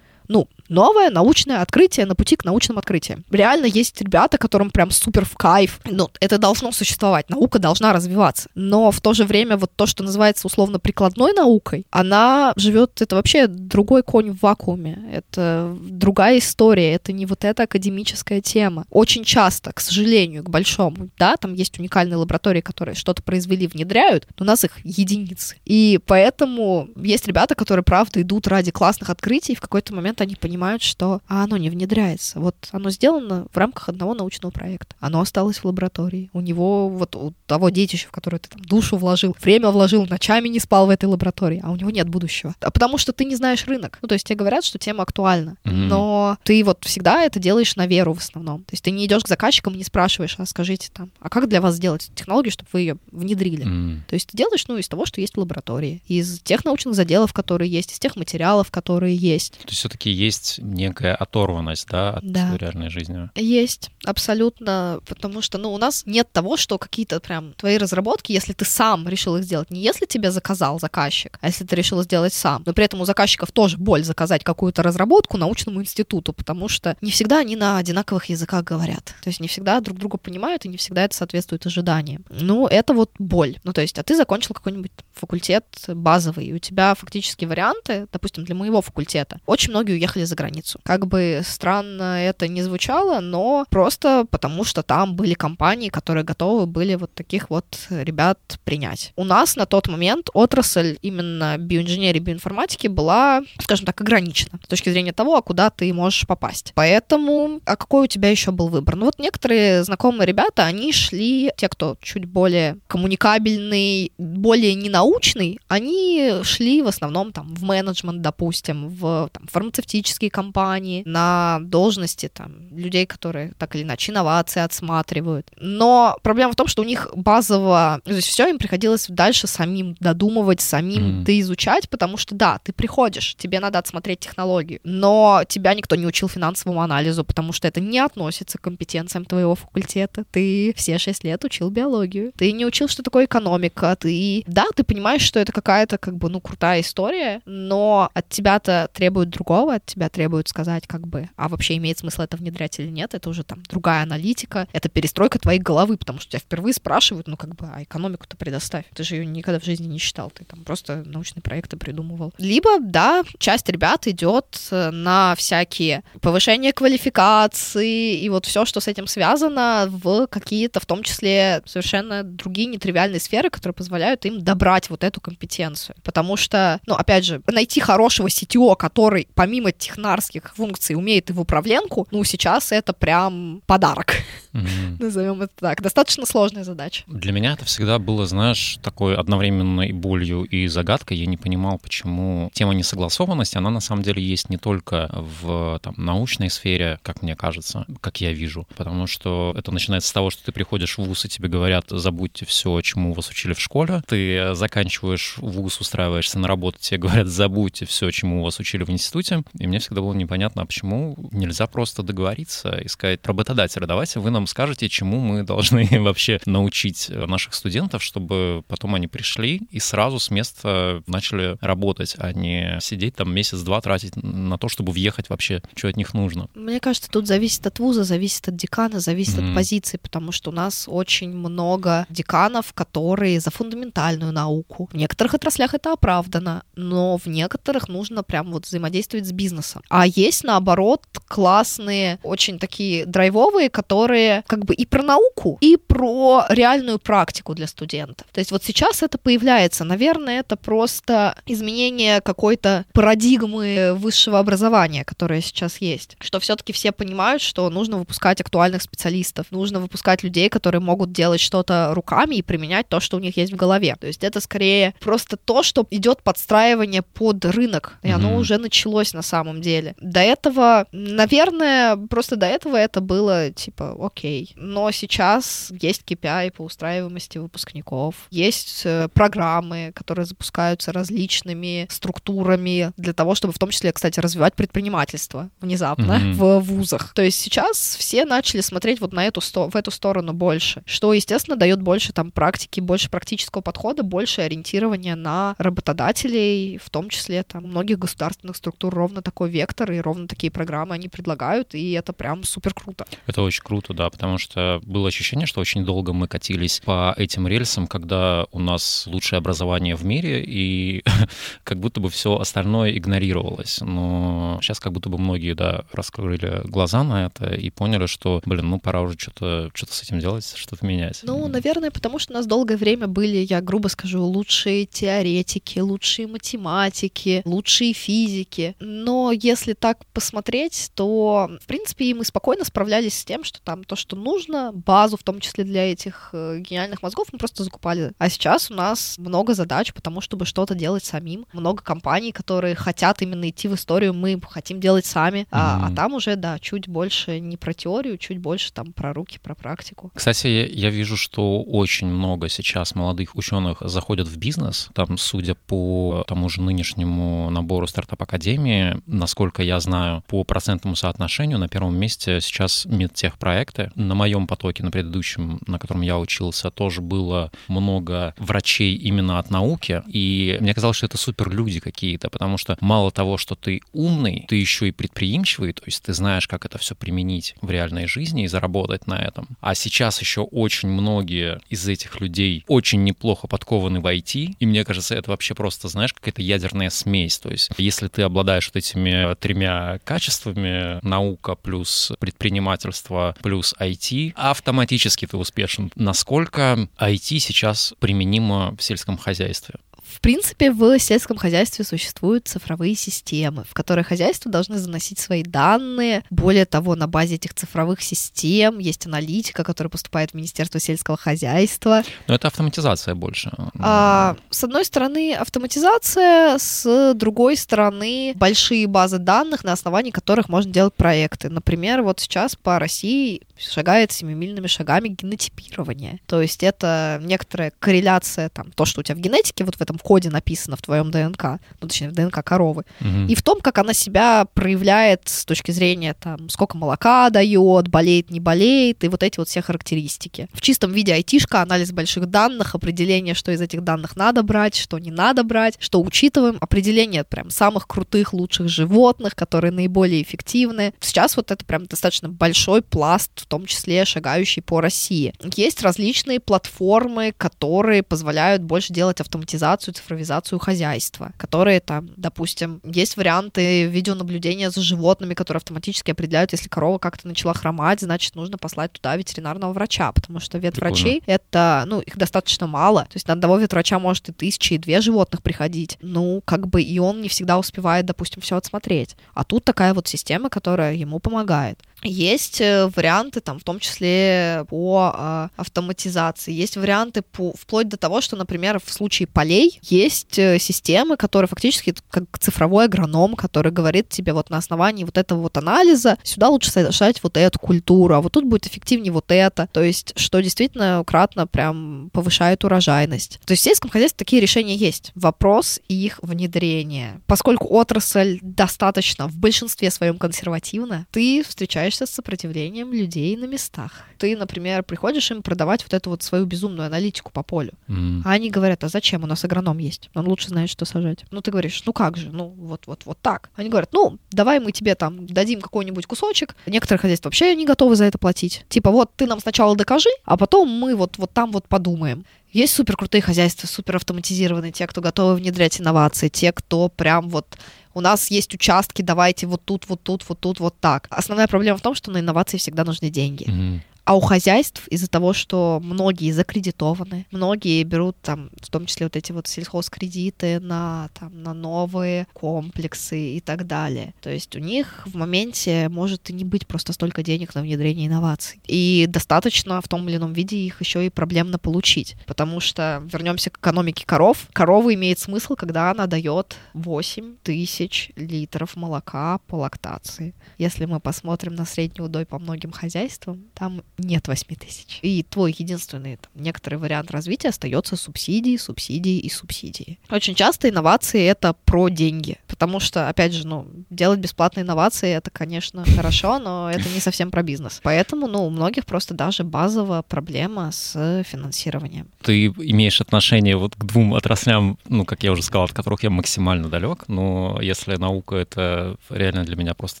B: Ну, новое научное открытие на пути к научным открытиям. Реально есть ребята, которым прям супер в кайф. Ну, это должно существовать, наука должна развиваться. Но в то же время вот то, что называется условно прикладной наукой, она живет, это вообще другой конь в вакууме. Это другая история, это не вот эта академическая тема. Очень часто, к сожалению, к большому, да, там есть уникальные лаборатории, которые что-то произвели, внедряют, но у нас их единицы. И поэтому есть ребята, которые, правда, идут ради классных открытий, и в какой-то момент они понимают, что а оно не внедряется. Вот оно сделано в рамках одного научного проекта. Оно осталось в лаборатории. У него, вот у того детища, в которое ты там душу вложил, время вложил, ночами не спал в этой лаборатории, а у него нет будущего. А потому что ты не знаешь рынок. Ну, то есть тебе говорят, что тема актуальна,
A: Мгм.
B: но ты вот всегда это делаешь на веру в основном. То есть ты не идешь к заказчикам и не спрашиваешь, а скажите там, а как для вас сделать технологию, чтобы вы ее внедрили?
A: М.
B: То есть ты делаешь, ну, из того, что есть в лаборатории, из тех научных заделов, которые есть, из тех материалов, которые есть.
A: То есть все-таки есть некая оторванность, да, от
B: Да.
A: реальной жизни.
B: Есть, абсолютно, потому что, ну, у нас нет того, что какие-то прям твои разработки, если ты сам решил их сделать, не если тебе заказал заказчик, а если ты решил сделать сам. Но при этом у заказчиков тоже боль заказать какую-то разработку научному институту, потому что не всегда они на одинаковых языках говорят. То есть не всегда друг друга понимают, и не всегда это соответствует ожиданиям. Ну, это вот боль. Ну, то есть, а ты закончил какой-нибудь факультет базовый, и у тебя фактически варианты, допустим, для моего факультета, очень многие уехали за границу. Как бы странно это не звучало, но просто потому, что там были компании, которые готовы были вот таких вот ребят принять. У нас на тот момент отрасль именно биоинженерии, биоинформатики была, скажем так, ограничена с точки зрения того, а куда ты можешь попасть. Поэтому, а какой у тебя еще был выбор? Ну вот некоторые знакомые ребята, они шли, те, кто чуть более коммуникабельный, более ненаучный, они шли в основном там в менеджмент, допустим, в там, фармацевтические технологические компании, на должности там людей, которые так или иначе инновации отсматривают. Но проблема в том, что у них базово, то есть все им приходилось дальше самим додумывать, самим mm-hmm. доизучать, потому что да, ты приходишь, тебе надо отсмотреть технологию, но тебя никто не учил финансовому анализу, потому что это не относится к компетенциям твоего факультета. Ты все шесть лет учил биологию, ты не учил, что такое экономика, ты, да, ты понимаешь, что это какая-то как бы, ну, крутая история, но от тебя-то требуют другого, от тебя требуют сказать как бы, а вообще имеет смысл это внедрять или нет, это уже там другая аналитика, это перестройка твоей головы, потому что тебя впервые спрашивают, ну, как бы, а экономику-то предоставь. Ты же ее никогда в жизни не считал, ты там просто научные проекты придумывал. Либо, да, часть ребят идет э, на всякие повышение квалификации и вот все, что с этим связано, в какие-то, в том числе, совершенно другие нетривиальные сферы, которые позволяют им добрать вот эту компетенцию. Потому что, ну, опять же, найти хорошего CTO, который помимо технарских функций умеет и в управленку, ну, сейчас это прям подарок. Mm-hmm. Назовем это так. Достаточно сложная задача.
A: Для меня это всегда было, знаешь, такой одновременно и болью, и загадкой. Я не понимал, почему тема несогласованности, она на самом деле есть не только в там, научной сфере, как мне кажется, как я вижу, потому что это начинается с того, что ты приходишь в ВУЗ, и тебе говорят, забудьте все, чему вас учили в школе. Ты заканчиваешь ВУЗ, устраиваешься на работу, тебе говорят, забудьте все, чему вас учили в институте. И мне всегда было непонятно, а почему нельзя просто договориться и сказать работодателя, давайте вы нам скажете, чему мы должны вообще научить наших студентов, чтобы потом они пришли и сразу с места начали работать, а не сидеть там месяц-два тратить на то, чтобы въехать вообще, что от них нужно.
B: Мне кажется, тут зависит от вуза, зависит от декана, зависит mm-hmm. от позиции, потому что у нас очень много деканов, которые за фундаментальную науку. В некоторых отраслях это оправдано, но в некоторых нужно прям вот взаимодействовать с бизнесом. А есть, наоборот, классные, очень такие драйвовые, которые как бы и про науку, и про реальную практику для студентов. То есть вот сейчас это появляется. Наверное, это просто изменение какой-то парадигмы высшего образования, которое сейчас есть. Что все-таки все понимают, что нужно выпускать актуальных специалистов, нужно выпускать людей, которые могут делать что-то руками и применять то, что у них есть в голове. То есть это скорее просто то, что идет подстраивание под рынок, и mm-hmm. оно уже началось на самом деле. До этого, наверное, просто до этого это было типа окей. Но сейчас есть KPI по устраиваемости выпускников, есть э, программы, которые запускаются различными структурами для того, чтобы в том числе, кстати, развивать предпринимательство внезапно mm-hmm. в вузах. То есть сейчас все начали смотреть вот на эту в эту сторону больше, что, естественно, дает больше там практики, больше практического подхода, больше ориентирования на работодателей, в том числе там многих государственных структур ровно такой вектор и ровно такие программы они предлагают, и это прям супер круто.
A: Это очень круто, да, потому что было ощущение, что очень долго мы катились по этим рельсам, когда у нас лучшее образование в мире, и как будто бы все остальное игнорировалось. Но сейчас как будто бы многие, да, раскрыли глаза на это и поняли, что, блин, ну пора уже что-то что с этим делать, что-то менять.
B: Ну, наверное, потому что у нас долгое время были, я грубо скажу, лучшие теоретики, лучшие математики, лучшие физики. Но если так посмотреть, то, в принципе, и мы спокойно справлялись с тем, что там то, что нужно, базу, в том числе для этих э, гениальных мозгов, мы просто закупали. А сейчас у нас много задач, потому чтобы что-то делать самим. Много компаний, которые хотят именно идти в историю, мы хотим делать сами. Mm-hmm. А, а там уже, да, чуть больше не про теорию, чуть больше там про руки, про практику.
A: Кстати, я вижу, что очень много сейчас молодых ученых заходят в бизнес. Там, судя по тому же нынешнему набору стартап-академии, насколько я знаю, по процентному соотношению на первом месте сейчас медтехпроекты. На моем потоке, на предыдущем, на котором я учился, тоже было много врачей именно от науки. И мне казалось, что это супер люди какие-то, потому что мало того, что ты умный, ты еще и предприимчивый, то есть ты знаешь, как это все применить в реальной жизни и заработать на этом. А сейчас еще очень многие из этих людей очень неплохо подкованы в IT, и мне кажется, это вообще просто, знаешь, какая-то ядерная смесь. То есть если ты обладаешь вот этими тремя качествами, наука плюс предпринимательство плюс IT, автоматически ты успешен. Насколько IT сейчас применимо в сельском хозяйстве?
B: В принципе, в сельском хозяйстве существуют цифровые системы, в которые хозяйства должны заносить свои данные. Более того, на базе этих цифровых систем есть аналитика, которая поступает в Министерство сельского хозяйства.
A: Но это автоматизация больше.
B: А, с одной стороны, автоматизация, с другой стороны, большие базы данных, на основании которых можно делать проекты. Например, вот сейчас по России шагает семимильными шагами генотипирование. То есть это некоторая корреляция, там, то, что у тебя в генетике, вот в этом коде написано в твоем ДНК, ну, точнее, в ДНК коровы,
A: Мгм.
B: и в том, как она себя проявляет с точки зрения, там, сколько молока дает, болеет, не болеет, и вот эти вот все характеристики. В чистом виде айтишка, анализ больших данных, определение, что из этих данных надо брать, что не надо брать, что учитываем, определение прям самых крутых, лучших животных, которые наиболее эффективны. Сейчас вот это прям достаточно большой пласт, том числе шагающий по России. Есть различные платформы, которые позволяют больше делать автоматизацию, цифровизацию хозяйства, которые там, допустим, есть варианты видеонаблюдения за животными, которые автоматически определяют, если корова как-то начала хромать, значит, нужно послать туда ветеринарного врача, потому что ветврачей это, ну, их достаточно мало. То есть на одного ветврача может и тысячи, и две животных приходить. Ну, как бы и он не всегда успевает, допустим, все отсмотреть. А тут такая вот система, которая ему помогает. Есть э, варианты, там, в том числе по э, автоматизации. Есть варианты по, вплоть до того, что, например, в случае полей есть э, системы, которые фактически как цифровой агроном, который говорит тебе вот на основании вот этого вот анализа сюда лучше сажать вот эту культуру, а вот тут будет эффективнее вот это. То есть, что действительно кратно прям повышает урожайность. То есть в сельском хозяйстве такие решения есть. Вопрос их внедрения. Поскольку отрасль достаточно в большинстве своем консервативна, ты встречаешься с сопротивлением людей на местах. Ты, например, приходишь им продавать вот эту вот свою безумную аналитику по полю.
A: М.
B: А они говорят, а зачем? У нас агроном есть. Он лучше знает, что сажать. Ну, ты говоришь, ну как же, ну вот, вот, вот так. Они говорят, ну, давай мы тебе там дадим какой-нибудь кусочек. Некоторые хозяйства вообще не готовы за это платить. Типа, вот ты нам сначала докажи, а потом мы вот, вот там вот подумаем. Есть супер крутые хозяйства, супер автоматизированные, те, кто готовы внедрять инновации, те, кто прям вот у нас есть участки, давайте вот тут, вот тут, вот тут, вот так. Основная проблема в том, что на инновации всегда нужны деньги.
A: Мгм.
B: А у хозяйств из-за того, что многие закредитованы, многие берут там, в том числе вот эти вот сельхозкредиты на, там, на новые комплексы и так далее. То есть у них в моменте может и не быть просто столько денег на внедрение инноваций. И достаточно в том или ином виде их еще и проблемно получить. Потому что, вернемся к экономике коров, корова имеет смысл, когда она дает 8 тысяч литров молока по лактации. Если мы посмотрим на средний удой по многим хозяйствам, там нет 8 тысяч. И твой единственный там, некоторый вариант развития остается субсидии, субсидии и субсидии. Очень часто инновации это про деньги, потому что, опять же, ну, делать бесплатные инновации это, конечно, хорошо, но это не совсем про бизнес. Поэтому, ну, у многих просто даже базовая проблема с финансированием.
A: Ты имеешь отношение вот к двум отраслям, ну, как я уже сказал, от которых я максимально далек, но если наука — это реально для меня просто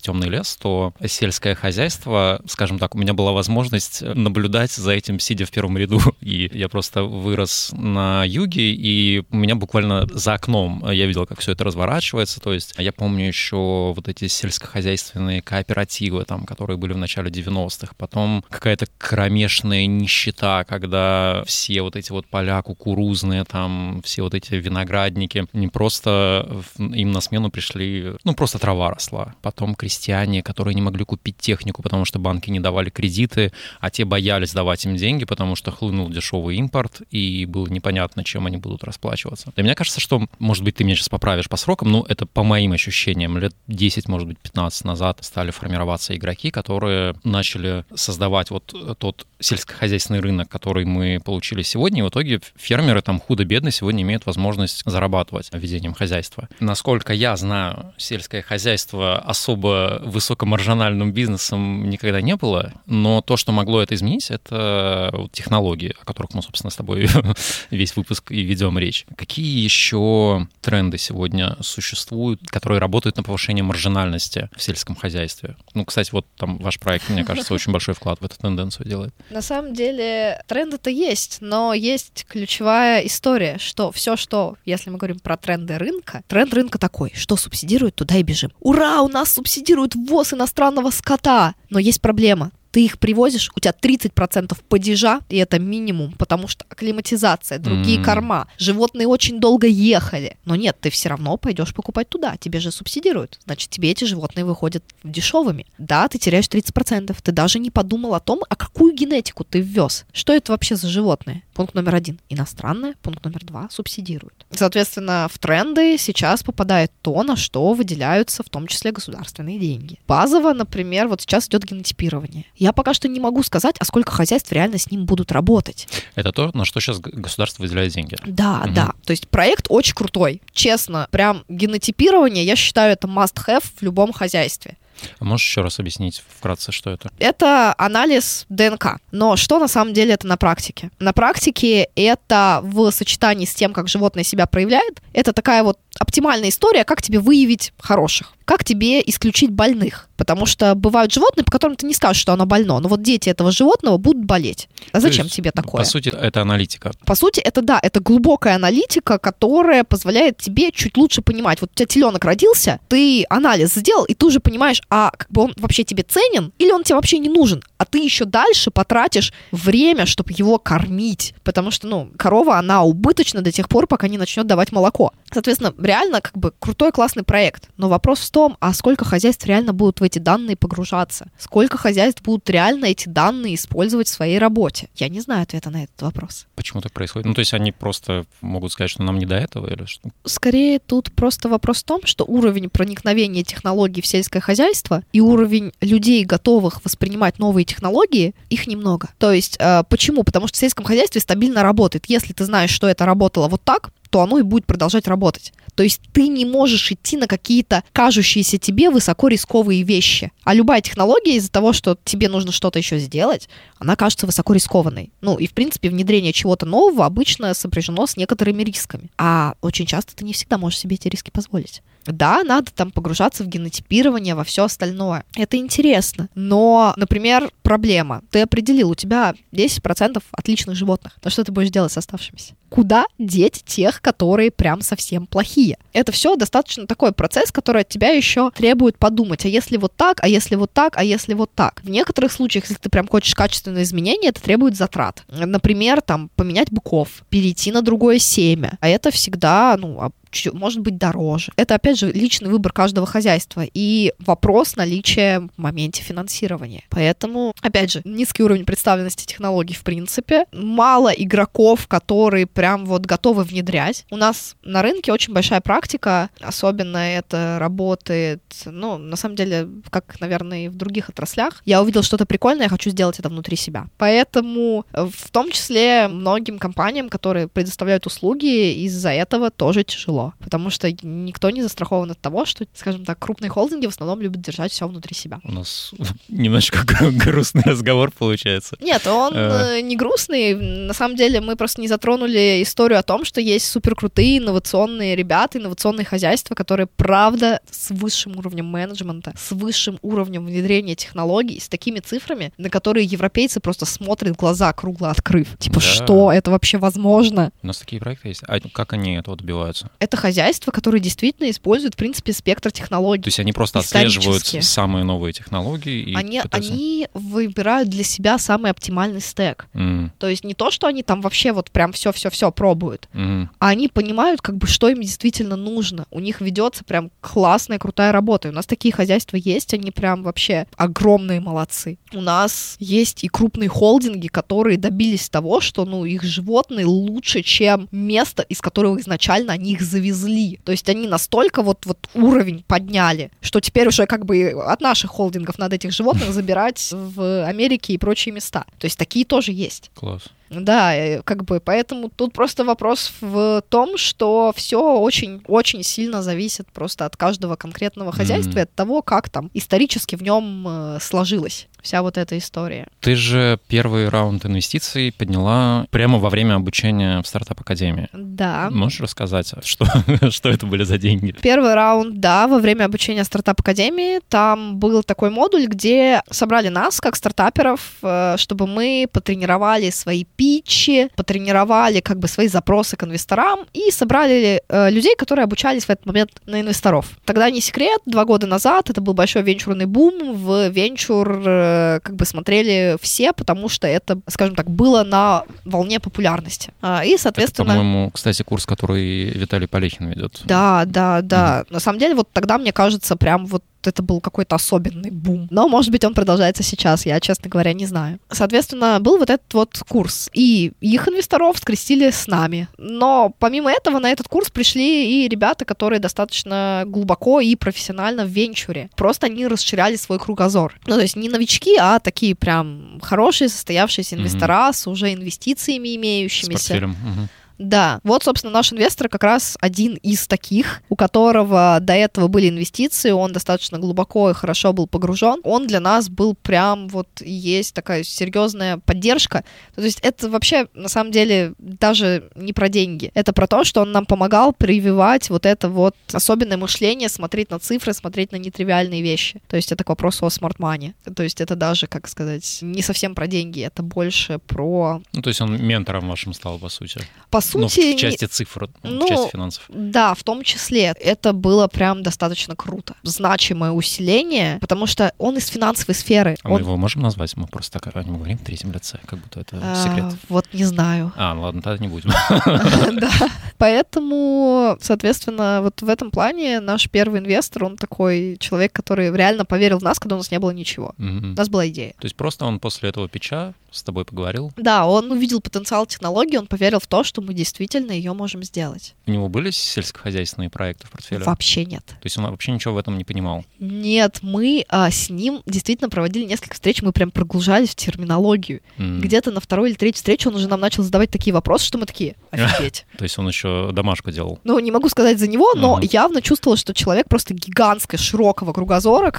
A: темный лес, то сельское хозяйство, скажем так, у меня была возможность наблюдать за этим, сидя в первом ряду. И я просто вырос на юге, и у меня буквально за окном я видел, как все это разворачивается. То есть я помню еще вот эти сельскохозяйственные кооперативы, там, которые были в начале 90-х. Потом какая-то кромешная нищета, когда все вот эти вот поля кукурузные, там, все вот эти виноградники, не просто им на смену пришли, ну, просто трава росла. Потом крестьяне, которые не могли купить технику, потому что банки не давали кредиты, а те боялись давать им деньги, потому что хлынул дешевый импорт, и было непонятно, чем они будут расплачиваться. Для меня кажется, что, может быть, ты меня сейчас поправишь по срокам, но это по моим ощущениям, лет 10, может быть, 15 назад стали формироваться игроки, которые начали создавать вот тот сельскохозяйственный рынок, который мы получили сегодня, и в итоге фермеры там худо-бедно сегодня имеют возможность зарабатывать ведением хозяйства. Насколько я знаю, сельское хозяйство особо высокомаржинальным бизнесом никогда не было, но то, что могло это изменить, это вот технологии, о которых мы, собственно, с тобой весь выпуск и ведем речь. Какие еще тренды сегодня существуют, которые работают на повышение маржинальности в сельском хозяйстве? Ну, кстати, вот там ваш проект, мне кажется, очень большой вклад в эту тенденцию делает.
B: На самом деле тренды-то есть, но есть ключевая история, что все, что, если мы говорим про тренды рынка, тренд рынка такой, что субсидируют, туда и бежим. Ура, у нас субсидируют ввоз иностранного скота! Но есть проблема. Ты их привозишь, у тебя 30% падежа, и это минимум, потому что акклиматизация, другие
A: М.
B: корма. Животные очень долго ехали. Но нет, ты все равно пойдешь покупать туда, тебе же субсидируют. Значит, тебе эти животные выходят дешевыми. Да, ты теряешь 30%. Ты даже не подумал о том, а какую генетику ты ввез. Что это вообще за животные? Пункт номер один. Иностранное. Пункт номер два. Субсидируют. Соответственно, в тренды сейчас попадает то, на что выделяются в том числе государственные деньги. Базово, например, вот сейчас идет генотипирование. Я пока что не могу сказать, а сколько хозяйств реально с ним будут работать.
A: Это то, на что сейчас государство выделяет деньги.
B: Да,
A: Мгм.
B: да. То есть проект очень крутой. Честно, прям генотипирование, я считаю, это must-have в любом хозяйстве.
A: А можешь еще раз объяснить вкратце, что это?
B: Это анализ ДНК. Но что на самом деле это на практике? На практике это в сочетании с тем, как животное себя проявляет, это такая вот оптимальная история, как тебе выявить хороших, как тебе исключить больных. Потому что бывают животные, по которым ты не скажешь, что оно больно, но вот дети этого животного будут болеть. А зачем
A: есть,
B: тебе такое?
A: По сути, это аналитика.
B: По сути, это да, это глубокая аналитика, которая позволяет тебе чуть лучше понимать. Вот у тебя теленок родился, ты анализ сделал, и ты уже понимаешь, а как бы он вообще тебе ценен, или он тебе вообще не нужен. А ты еще дальше потратишь время, чтобы его кормить. Потому что, ну, корова, она убыточна до тех пор, пока не начнет давать молоко. Соответственно, реально, как бы, крутой, классный проект. Но вопрос в том, а сколько хозяйств реально будут в эти данные погружаться? Сколько хозяйств будут реально эти данные использовать в своей работе? Я не знаю ответа на этот вопрос.
A: Почему так происходит? Ну, то есть они просто могут сказать, что нам не до этого или что?
B: Скорее, тут просто вопрос в том, что уровень проникновения технологий в сельское хозяйство и уровень людей, готовых воспринимать новые технологии, их немного. То есть, э, почему? Потому что в сельском хозяйстве стабильно работает. Если ты знаешь, что это работало вот так, то оно и будет продолжать работать. То есть ты не можешь идти на какие-то кажущиеся тебе высоко рисковые вещи. А любая технология из-за того, что тебе нужно что-то еще сделать, она кажется высоко рискованной. Ну и, в принципе, внедрение чего-то нового обычно сопряжено с некоторыми рисками. А очень часто ты не всегда можешь себе эти риски позволить. Да, надо там погружаться в генотипирование, во все остальное. Это интересно. Но, например, проблема. Ты определил, у тебя 10% отличных животных. Но что ты будешь делать с оставшимися? Куда деть тех, которые прям совсем плохие? Это все достаточно такой процесс, который от тебя еще требует подумать, а если вот так, а если вот так, а если вот так. В некоторых случаях, если ты прям хочешь качественные изменения, это требует затрат. Например, там, поменять быков, перейти на другое семя. А это всегда, ну, а может быть дороже. Это, опять же, личный выбор каждого хозяйства и вопрос наличия в моменте финансирования. Поэтому, опять же, низкий уровень представленности технологий в принципе, мало игроков, которые прям вот готовы внедрять. У нас на рынке очень большая практика, особенно это работает, ну, на самом деле, как, наверное, и в других отраслях. Я увидел что-то прикольное, я хочу сделать это внутри себя. Поэтому, э, в том числе, многим компаниям, которые предоставляют услуги, из-за этого тоже тяжело. Потому что никто не застрахован от того, что, скажем так, крупные холдинги в основном любят держать все внутри себя.
A: У нас немножечко гру- грустный разговор получается.
B: Нет, он
A: Э.
B: э, не грустный. На самом деле мы просто не затронули историю о том, что есть суперкрутые инновационные ребята, инновационные хозяйства, которые, правда, с высшим уровнем менеджмента, с высшим уровнем внедрения технологий, с такими цифрами, на которые европейцы просто смотрят глаза кругло открыв. Типа,
A: Да.
B: что это вообще возможно?
A: У нас такие проекты есть. А как они этого добиваются?
B: Это хозяйства, которые действительно используют, в принципе, спектр технологий.
A: То есть они просто отслеживают самые новые технологии и
B: Они,
A: пытаются-
B: они выбирают для себя самый оптимальный стек.
A: М,
B: То есть не то, что они там вообще вот прям все-все-все пробуют,
A: м.
B: а они понимают, как бы, что им действительно нужно. У них ведется прям классная, крутая работа. И у нас такие хозяйства есть, они прям вообще огромные молодцы. У нас есть и крупные холдинги, которые добились того, что, ну, их животные лучше, чем место, из которого изначально они их завезли. То есть они настолько вот, вот уровень подняли, что теперь уже как бы от наших холдингов надо этих животных забирать в Америке и прочие места. То есть такие тоже есть.
A: Класс.
B: Да, э, как бы, поэтому тут просто вопрос в том, что все очень-очень сильно зависит просто от каждого конкретного хозяйства и от того, как там исторически в нем э, сложилась вся вот эта история.
A: Ты же первый раунд инвестиций подняла прямо во время обучения в стартап-академии.
B: Да.
A: Можешь рассказать, что, что это были за деньги?
B: Первый раунд, да, во время обучения стартап академии там был такой модуль, где собрали нас как стартаперов, э, чтобы мы потренировали свои питчи, потренировали как бы свои запросы к инвесторам и собрали э, людей, которые обучались в этот момент на инвесторов. Тогда не секрет, два года назад это был большой венчурный бум, в венчур э, как бы смотрели все, потому что это, скажем так, было на волне популярности. А, и, соответственно...
A: Это, по-моему, кстати, курс, который Виталий Полехин ведет.
B: Да, да, да. Mm-hmm. На самом деле, вот тогда, мне кажется, прям вот это был какой-то особенный бум. Но, может быть, он продолжается сейчас, я, честно говоря, не знаю. Соответственно, был вот этот вот курс, и их инвесторов скрестили с нами. Но помимо этого на этот курс пришли и ребята, которые достаточно глубоко и профессионально в венчуре. Просто они расширяли свой кругозор. Ну, то есть не новички, а такие прям хорошие, состоявшиеся инвестора mm-hmm. с уже инвестициями имеющимися. С портфелем. Mm-hmm. Да, вот, собственно, наш инвестор как раз один из таких, у которого до этого были инвестиции, он достаточно глубоко и хорошо был погружен. Он для нас был прям вот есть такая серьезная поддержка. То есть это вообще, на самом деле, даже не про деньги. Это про то, что он нам помогал прививать вот это вот особенное мышление, смотреть на цифры, смотреть на нетривиальные вещи. То есть это к вопросу о смарт-мани. То есть это даже, как сказать, не совсем про деньги, это больше про...
A: Ну, то есть он ментором вашим стал, по сути.
B: По сути...
A: Ну, в части цифр, ну, в части финансов.
B: Да, в том числе. Это было прям достаточно круто. Значимое усиление, потому что он из финансовой сферы.
A: А
B: он...
A: мы его можем назвать? Мы просто так о нем говорим в третьем лице, как будто это а, секрет.
B: Вот не знаю.
A: А, ну ладно, тогда не будем.
B: Да. Поэтому, соответственно, вот в этом плане наш первый инвестор, он такой человек, который реально поверил в нас, когда у нас не было ничего. У нас была идея.
A: То есть просто он после этого пича с тобой поговорил?
B: Да, он увидел потенциал технологии, он поверил в то, что мы действительно ее можем сделать.
A: У него были сельскохозяйственные проекты в портфеле?
B: Вообще нет. То
A: есть он вообще ничего в этом не понимал?
B: Нет, мы а, с ним действительно проводили несколько встреч, мы прям прогружались в терминологию. Mm. Где-то на второй или третьей встрече он уже нам начал задавать такие вопросы, что мы такие, офигеть.
A: То есть он еще домашку делал?
B: Ну, не могу сказать за него, но явно чувствовала, что человек просто гигантского, широкого кругозора,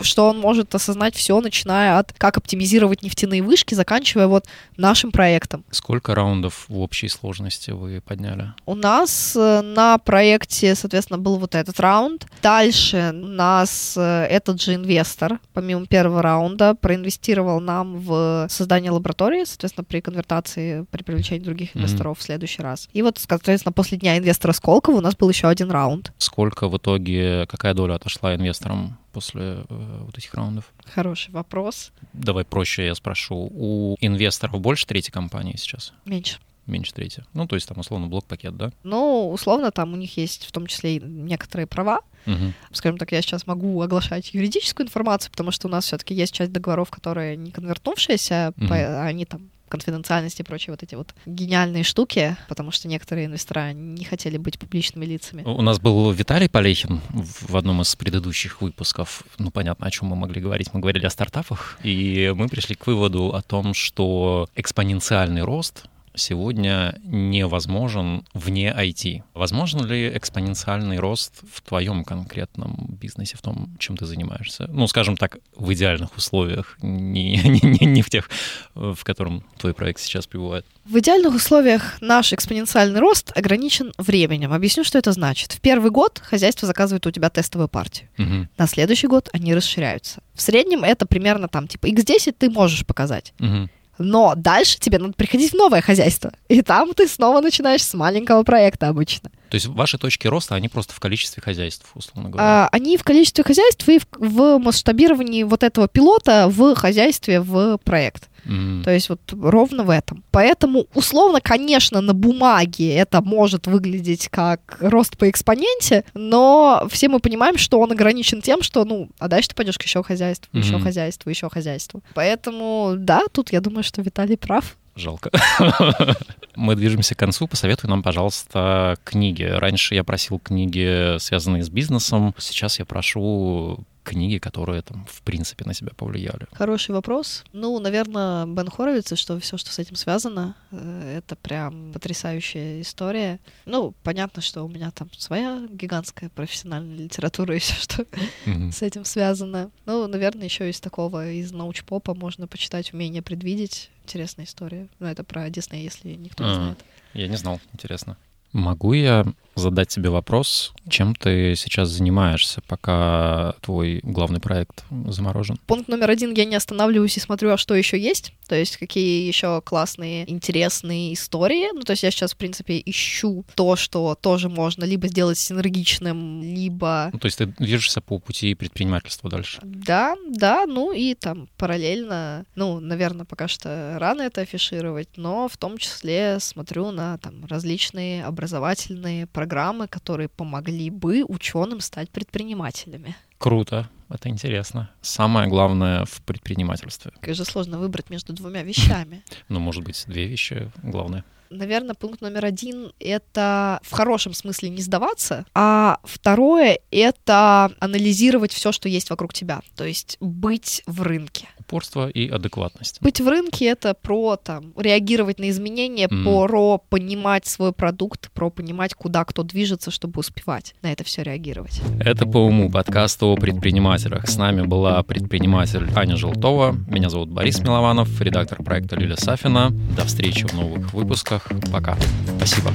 B: что он может осознать все, начиная от как оптимизировать нефтяные вышки, заканчивая вот нашим проектом.
A: Сколько раундов в общей сложности вы подняли?
B: У нас э, на проекте, соответственно, был вот этот раунд. Дальше нас э, этот же инвестор, помимо первого раунда, проинвестировал нам в создание лаборатории, соответственно, при конвертации, при привлечении других инвесторов mm-hmm. в следующий раз. И вот, соответственно, после дня инвестора Сколково у нас был еще один раунд.
A: Сколько в итоге, какая доля отошла инвесторам после э, вот этих раундов?
B: Хороший вопрос.
A: Давай проще я спрошу. У инвесторов больше третьей компании сейчас?
B: Меньше
A: меньше трети. Ну, то есть там условно блок-пакет, да?
B: Ну, условно там у них есть в том числе и некоторые права. Угу. Скажем так, я сейчас могу оглашать юридическую информацию, потому что у нас все-таки есть часть договоров, которые не конвертнувшиеся, угу. они там конфиденциальности и прочие вот эти вот гениальные штуки, потому что некоторые инвестора не хотели быть публичными лицами.
A: У нас был Виталий Полехин в одном из предыдущих выпусков. Ну, понятно, о чем мы могли говорить. Мы говорили о стартапах, и мы пришли к выводу о том, что экспоненциальный рост сегодня невозможен вне IT. Возможен ли экспоненциальный рост в твоем конкретном бизнесе, в том, чем ты занимаешься? Ну, скажем так, в идеальных условиях, не, не, не в тех, в котором твой проект сейчас пребывает.
B: В идеальных условиях наш экспоненциальный рост ограничен временем. Объясню, что это значит. В первый год хозяйство заказывает у тебя тестовую партию. Угу. На следующий год они расширяются. В среднем это примерно там типа x10 ты можешь показать. Угу. Но дальше тебе надо приходить в новое хозяйство. И там ты снова начинаешь с маленького проекта обычно.
A: То есть ваши точки роста, они просто в количестве хозяйств, условно говоря?
B: А, они в количестве хозяйств и в, в масштабировании вот этого пилота в хозяйстве в проект. Mm. То есть вот ровно в этом. Поэтому, условно, конечно, на бумаге это может выглядеть как рост по экспоненте, но все мы понимаем, что он ограничен тем, что, ну, а дальше ты пойдешь к еще хозяйству, mm-hmm. еще хозяйству, еще хозяйству. Поэтому, да, тут я думаю, что Виталий прав.
A: Жалко. Мы движемся к концу. Посоветуй нам, пожалуйста, книги. Раньше я просил книги, связанные с бизнесом. Сейчас я прошу книги, которые там, в принципе, на себя повлияли?
B: Хороший вопрос. Ну, наверное, Бен Хоровиц, и что все, что с этим связано, э, это прям потрясающая история. Ну, понятно, что у меня там своя гигантская профессиональная литература и все, что mm-hmm. с этим связано. Ну, наверное, еще из такого, из научпопа можно почитать «Умение предвидеть». Интересная история. Ну, это про Дисней, если никто не а, знает.
A: Я не знал, интересно. Могу я задать тебе вопрос, чем ты сейчас занимаешься, пока твой главный проект заморожен?
B: Пункт номер один, я не останавливаюсь и смотрю, а что еще есть, то есть какие еще классные, интересные истории. Ну, то есть я сейчас, в принципе, ищу то, что тоже можно либо сделать синергичным, либо...
A: Ну, то есть ты движешься по пути предпринимательства дальше?
B: Да, да, ну и там параллельно, ну, наверное, пока что рано это афишировать, но в том числе смотрю на там различные образовательные программы, которые помогли бы ученым стать предпринимателями.
A: Круто, это интересно. Самое главное в предпринимательстве.
B: Как же сложно выбрать между двумя вещами.
A: Ну, может быть, две вещи главное.
B: Наверное, пункт номер один — это в хорошем смысле не сдаваться, а второе — это анализировать все, что есть вокруг тебя, то есть быть в рынке.
A: Упорство и адекватность.
B: Быть в рынке — это про там, реагировать на изменения, mm. про понимать свой продукт, про понимать, куда кто движется, чтобы успевать на это все реагировать.
A: Это по уму подкаст о предпринимателях. С нами была предприниматель Аня Желтова. Меня зовут Борис Милованов, редактор проекта Лиля Сафина. До встречи в новых выпусках выпусках. Пока. Спасибо.